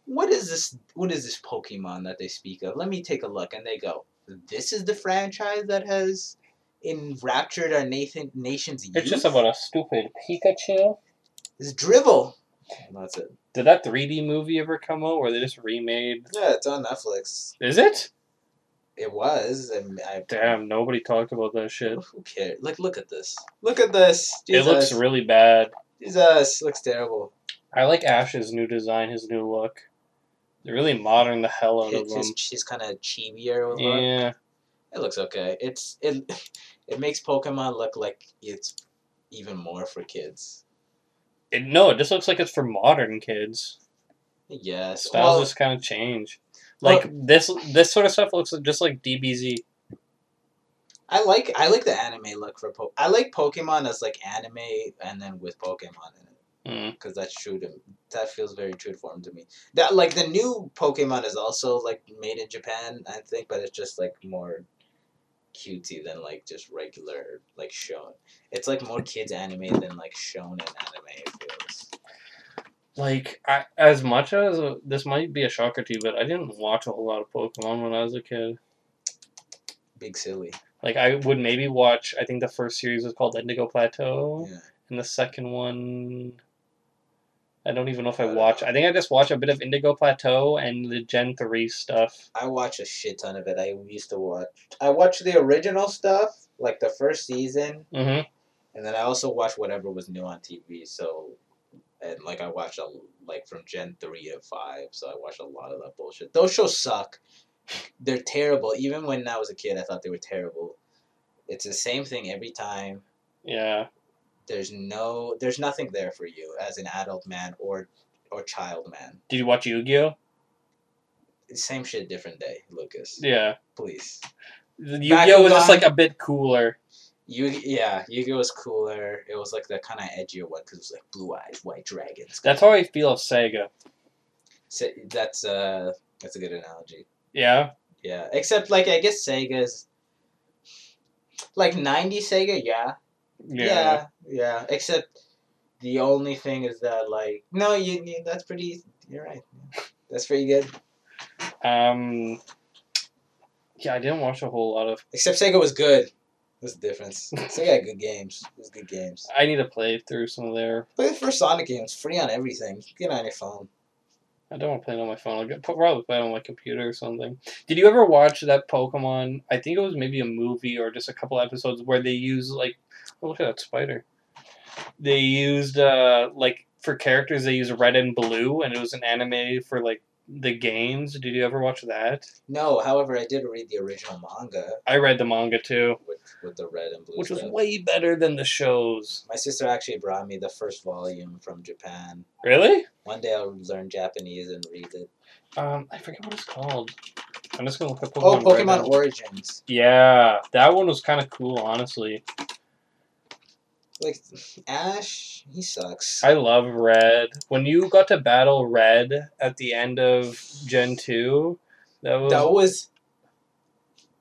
"What is this? What is this Pokemon that they speak of? Let me take a look." And they go, "This is the franchise that has enraptured our nation nation's youth." It's just about a stupid Pikachu. It's drivel. That's it. Did that 3D movie ever come out or they just remade? Yeah, it's on Netflix. Is it? It was. And I, Damn, nobody talked about that shit. Who cares? Like, look at this. Look at this. Jesus. It looks really bad. Jesus. Looks terrible. I like Ash's new design, his new look. They're really modern the hell out of him. she's kind of chibier. With. Yeah, It looks okay. It's it. It makes Pokemon look like it's even more for kids. It, no, it just looks like it's for modern kids. Yes. Styles Well, just kind of change. Like this, this sort of stuff looks just like DBZ. I like I like the anime look for po. I like Pokemon as like anime and then with Pokemon in it. Mm. because that's true to that feels very true to form to me. That like the new Pokemon is also like made in Japan, I think, but it's just like more cutesy than like just regular like shonen. It's like more kids anime than like shonen anime. Like, I, as much as uh, this might be a shocker to you, but I didn't watch a whole lot of Pokemon when I was a kid. Big silly. Like, I would maybe watch. I think the first series was called Indigo Plateau, Yeah. and the second one. I don't even know if I I don't watched. know. I think I just watched a bit of Indigo Plateau and the Gen three stuff. I watch a shit ton of it. I used to watch. I watched the original stuff, like the first season, Mm-hmm. and then I also watched whatever was new on TV. So, and like I watched a like from Gen three to five. So I watched a lot of that bullshit. Those shows suck. They're terrible. Even when I was a kid, I thought they were terrible. It's the same thing every time. Yeah. There's no, there's nothing there for you as an adult man or or child man. Did you watch Yu Gi Oh? Same shit, different day, Lucas. Yeah. Please. Yu Gi Oh was just like a bit cooler. Yu yeah, Yu-Gi-Oh was cooler. It was like the kind of edgier one because it was like blue eyes, white dragons. That's how I feel of Sega. So that's uh that's a good analogy. Yeah. Yeah, except like I guess Sega's like '90s Sega. Yeah, Yeah. yeah, yeah. Except the only thing is that like no, you, you that's pretty. You're right. That's pretty good. Um. Yeah, I didn't watch a whole lot of. Except Sega was good. That's the difference. Sega had good games. It was good games. I need to play through some of their. Play the first Sonic game. It's free on everything. Get it on your phone. I don't want to play it on my phone. I'll get probably play it on my computer or something. Did you ever watch that Pokemon? I think it was maybe a movie or just a couple episodes where they use like, oh, look at that spider. They used uh like for characters they use red and blue, and it was an anime for like the games. Did you ever watch that? No, however, I did read the original manga I read the manga too, with with the red and blue which was way better than the shows. My sister actually brought me the first volume from Japan. Really? One day I'll learn Japanese and read it. Um, I forget what it's called. I'm just gonna look up Pokemon. Oh, Pokemon. Origins. Yeah, that one was kind of cool, honestly. Like Ash, he sucks. I love Red. When you got to battle Red at the end of Gen two, that was. that was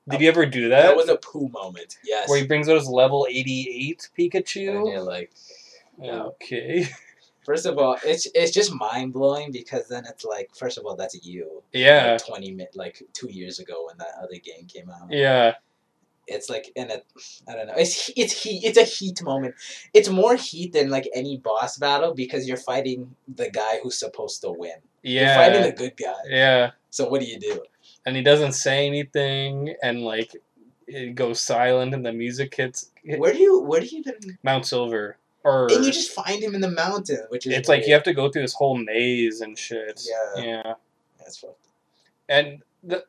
did you ever do that? that was a poo moment. Yes. where he brings out his level eighty eight Pikachu. and you're like, Okay. First of all, it's it's just mind blowing because then it's like, first of all, that's you. Yeah. Like Twenty like two years ago when that other game came out. Yeah. It's like in a, I don't know. It's it's heat. It's a heat moment. It's more heat than like any boss battle because you're fighting the guy who's supposed to win. You're fighting Yeah. the good guy. Yeah. So what do you do? And he doesn't say anything, and like it goes silent, and the music hits. Where do you where do you even? Mount Silver, or And you just find him in the mountain, which is. it's like you have to go through this whole maze and shit. Yeah. Yeah. That's fucked. And the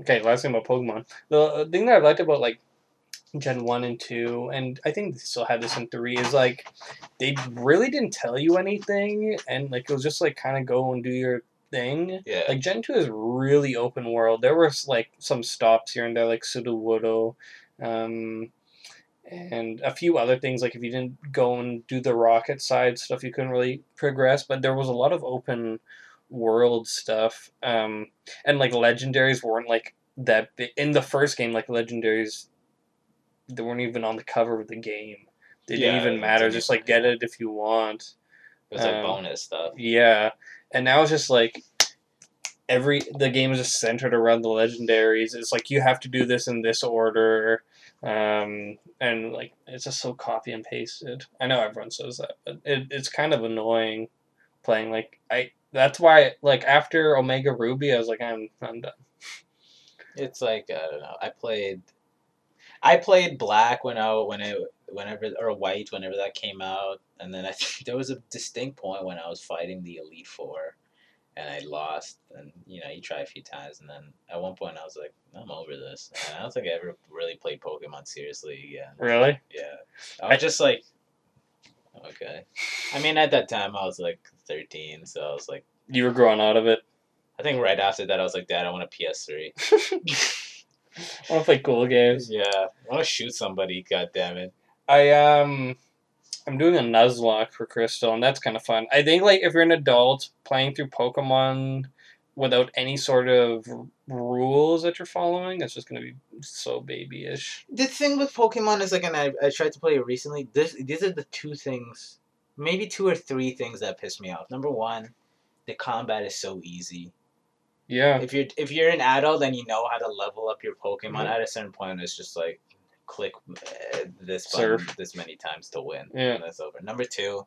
okay, last thing about Pokemon. The thing that I liked about like Gen one and two, and I think they still have this in three, is like they really didn't tell you anything, and like it was just like kind of go and do your thing. Yeah. Like Gen two is really open world. There was like some stops here and there, like Sudowoodo, um, and a few other things. Like if you didn't go and do the rocket side stuff, you couldn't really progress. But there was a lot of open world stuff, um, and like legendaries weren't like that. Bi- in the first game, like legendaries, they weren't even on the cover of the game. They Yeah, didn't even matter. Just like get it if you want. It was like Um, bonus stuff. Yeah, and now it's just like every the game is just centered around the legendaries. It's like you have to do this in this order, um, and like it's just so copy and pasted. I know everyone says that, but it, it's kind of annoying playing like I. That's why like after Omega Ruby, I was like I'm I'm done. It's like I don't know. I played, I played black when I when it whenever or white whenever that came out, and then I think there was a distinct point when I was fighting the Elite Four, and I lost. And you know, you try a few times, and then at one point I was like, I'm over this. And I don't think I ever really played Pokemon seriously again. Really? Yeah, I was just like, okay. I mean, at that time I was like 13, so I was like, You were growing out of it. I think right after that I was like, Dad, I want a PS3. I want to play cool games. Yeah, I want to shoot somebody. God damn it. I um I'm doing a Nuzlocke for Crystal and that's kind of fun. I think like if you're an adult playing through Pokemon without any sort of rules that you're following, it's just gonna be so babyish. The thing with Pokemon is like, and I, I tried to play it recently. This these are the two things, maybe two or three things that piss me off. Number one, the combat is so easy. Yeah. If you're if you're an adult and you know how to level up your Pokemon, Mhm. at a certain point it's just like click uh, this button Surf. this many times to win, Yeah. and that's over. Number two.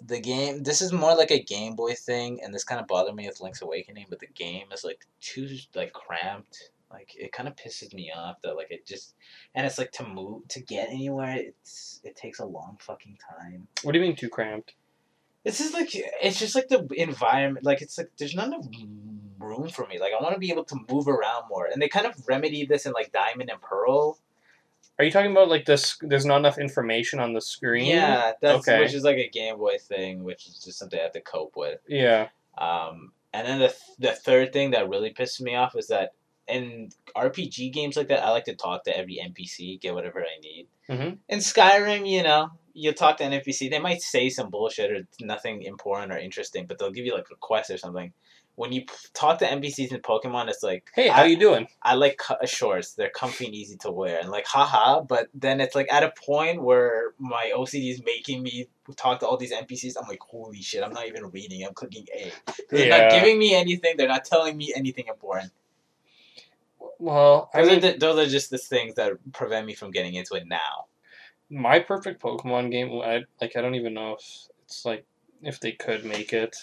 The game. This is more like a Game Boy thing, and this kind of bothered me with Link's Awakening. But the game is like too like cramped. Like it kind of pisses me off that like it just, and it's like to move to get anywhere. It's it takes a long fucking time. What do you mean too cramped? This is like it's just like the environment. Like it's like there's not enough room for me. Like I want to be able to move around more, and they kind of remedy this in like Diamond and Pearl. Are you talking about like this there's not enough information on the screen? Yeah, that's Okay. which is like a Game Boy thing, which is just something I have to cope with. Yeah. Um, and then the th- the third thing that really pisses me off is that in RPG games like that, I like to talk to every NPC, get whatever I need. Mhm. In Skyrim, you know, you talk to an NPC, they might say some bullshit or nothing important or interesting, but they'll give you like a quest or something. When you talk to NPCs in Pokemon, it's like, Hey, how I, you doing? I like shorts. They're comfy and easy to wear, and like, haha. But then it's like at a point where my OCD is making me talk to all these NPCs. I'm like, holy shit! I'm not even reading. I'm clicking A. They're Yeah. not giving me anything. They're not telling me anything important. Well, I Those, mean, are, the, those are just the things that prevent me from getting into it now. my perfect Pokemon game, I like I don't even know if it's like if they could make it,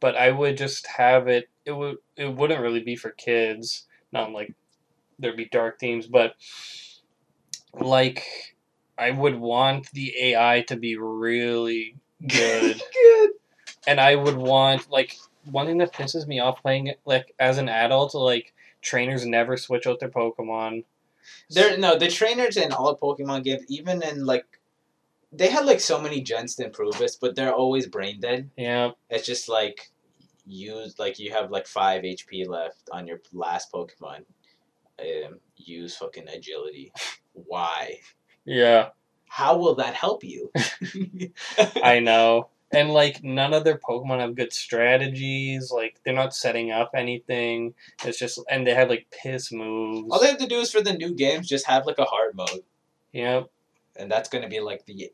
but I would just have it. It would it wouldn't really be for kids. Not like there'd be dark themes, but like I would want the AI to be really good, Good. and I would want like one thing that pisses me off playing it like as an adult, like trainers never switch out their Pokemon. There, no, the trainers in all Pokemon games, even in like, they had like so many gens to improve this, but they're always brain dead. Yeah, It's just like use like you have like five HP left on your last Pokemon. Um, use fucking agility. Why? yeah. How will that help you? I know. And like none of their Pokemon have good strategies. Like they're not setting up anything. It's just and they have like piss moves. All they have to do is for the new games just have like a hard mode, Yep. and that's gonna be like the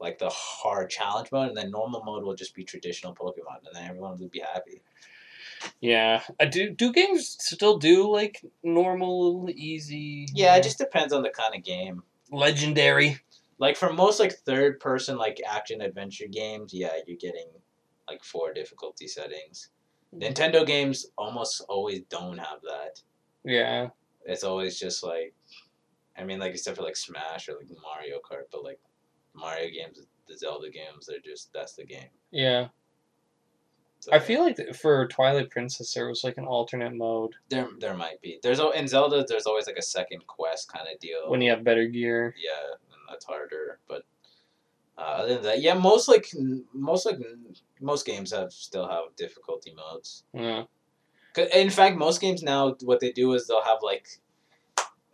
like the hard challenge mode, and then normal mode will just be traditional Pokemon, and then everyone will be happy. Yeah. I do do games still do like normal, easy Yeah, it just depends on the kind of game. legendary. Like for most like third person like action adventure games, yeah, you're getting like four difficulty settings. Nintendo games almost always don't have that. Yeah. It's always just like, I mean, like except for like Smash or like Mario Kart, but like Mario games, the Zelda games, they're just that's the game. Yeah. So, I feel like th- for Twilight Princess there was like an alternate mode there there might be. There's in Zelda, there's always like a second quest kind of deal. when you have better gear. yeah, and that's harder. But uh, other than that, yeah, most like most like most games have still have difficulty modes. Yeah. In fact, most games now, what they do is they'll have like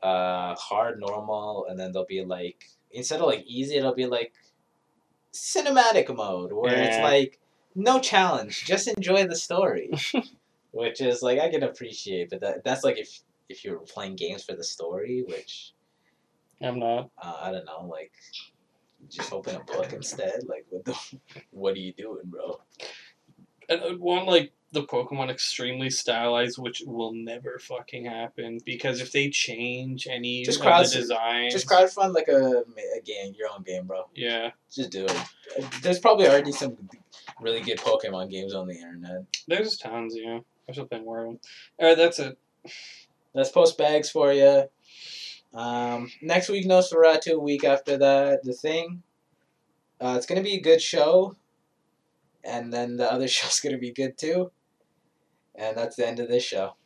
uh hard, normal, and then they'll be like instead of like easy, it'll be like cinematic mode where it's like no challenge, just enjoy the story, which is like I can appreciate, but that that's like if if you're playing games for the story, which I'm not. uh, I don't know, like just open a book instead. Like what the what are you doing, bro? And I'd want like the Pokemon extremely stylized, which will never fucking happen because if they change any Just of crowd- the designs, Just crowdfund like a, a game, your own game, bro. yeah, Just do it. There's probably already some really good Pokemon games on the internet. there's tons. Yeah, I should play more of them. All right, that's it. Let's post bags for you. Um, next week, no Nosferatu. Week after that, The Thing. Uh, it's gonna be a good show, and then the other show's gonna be good too. And that's the end of this show.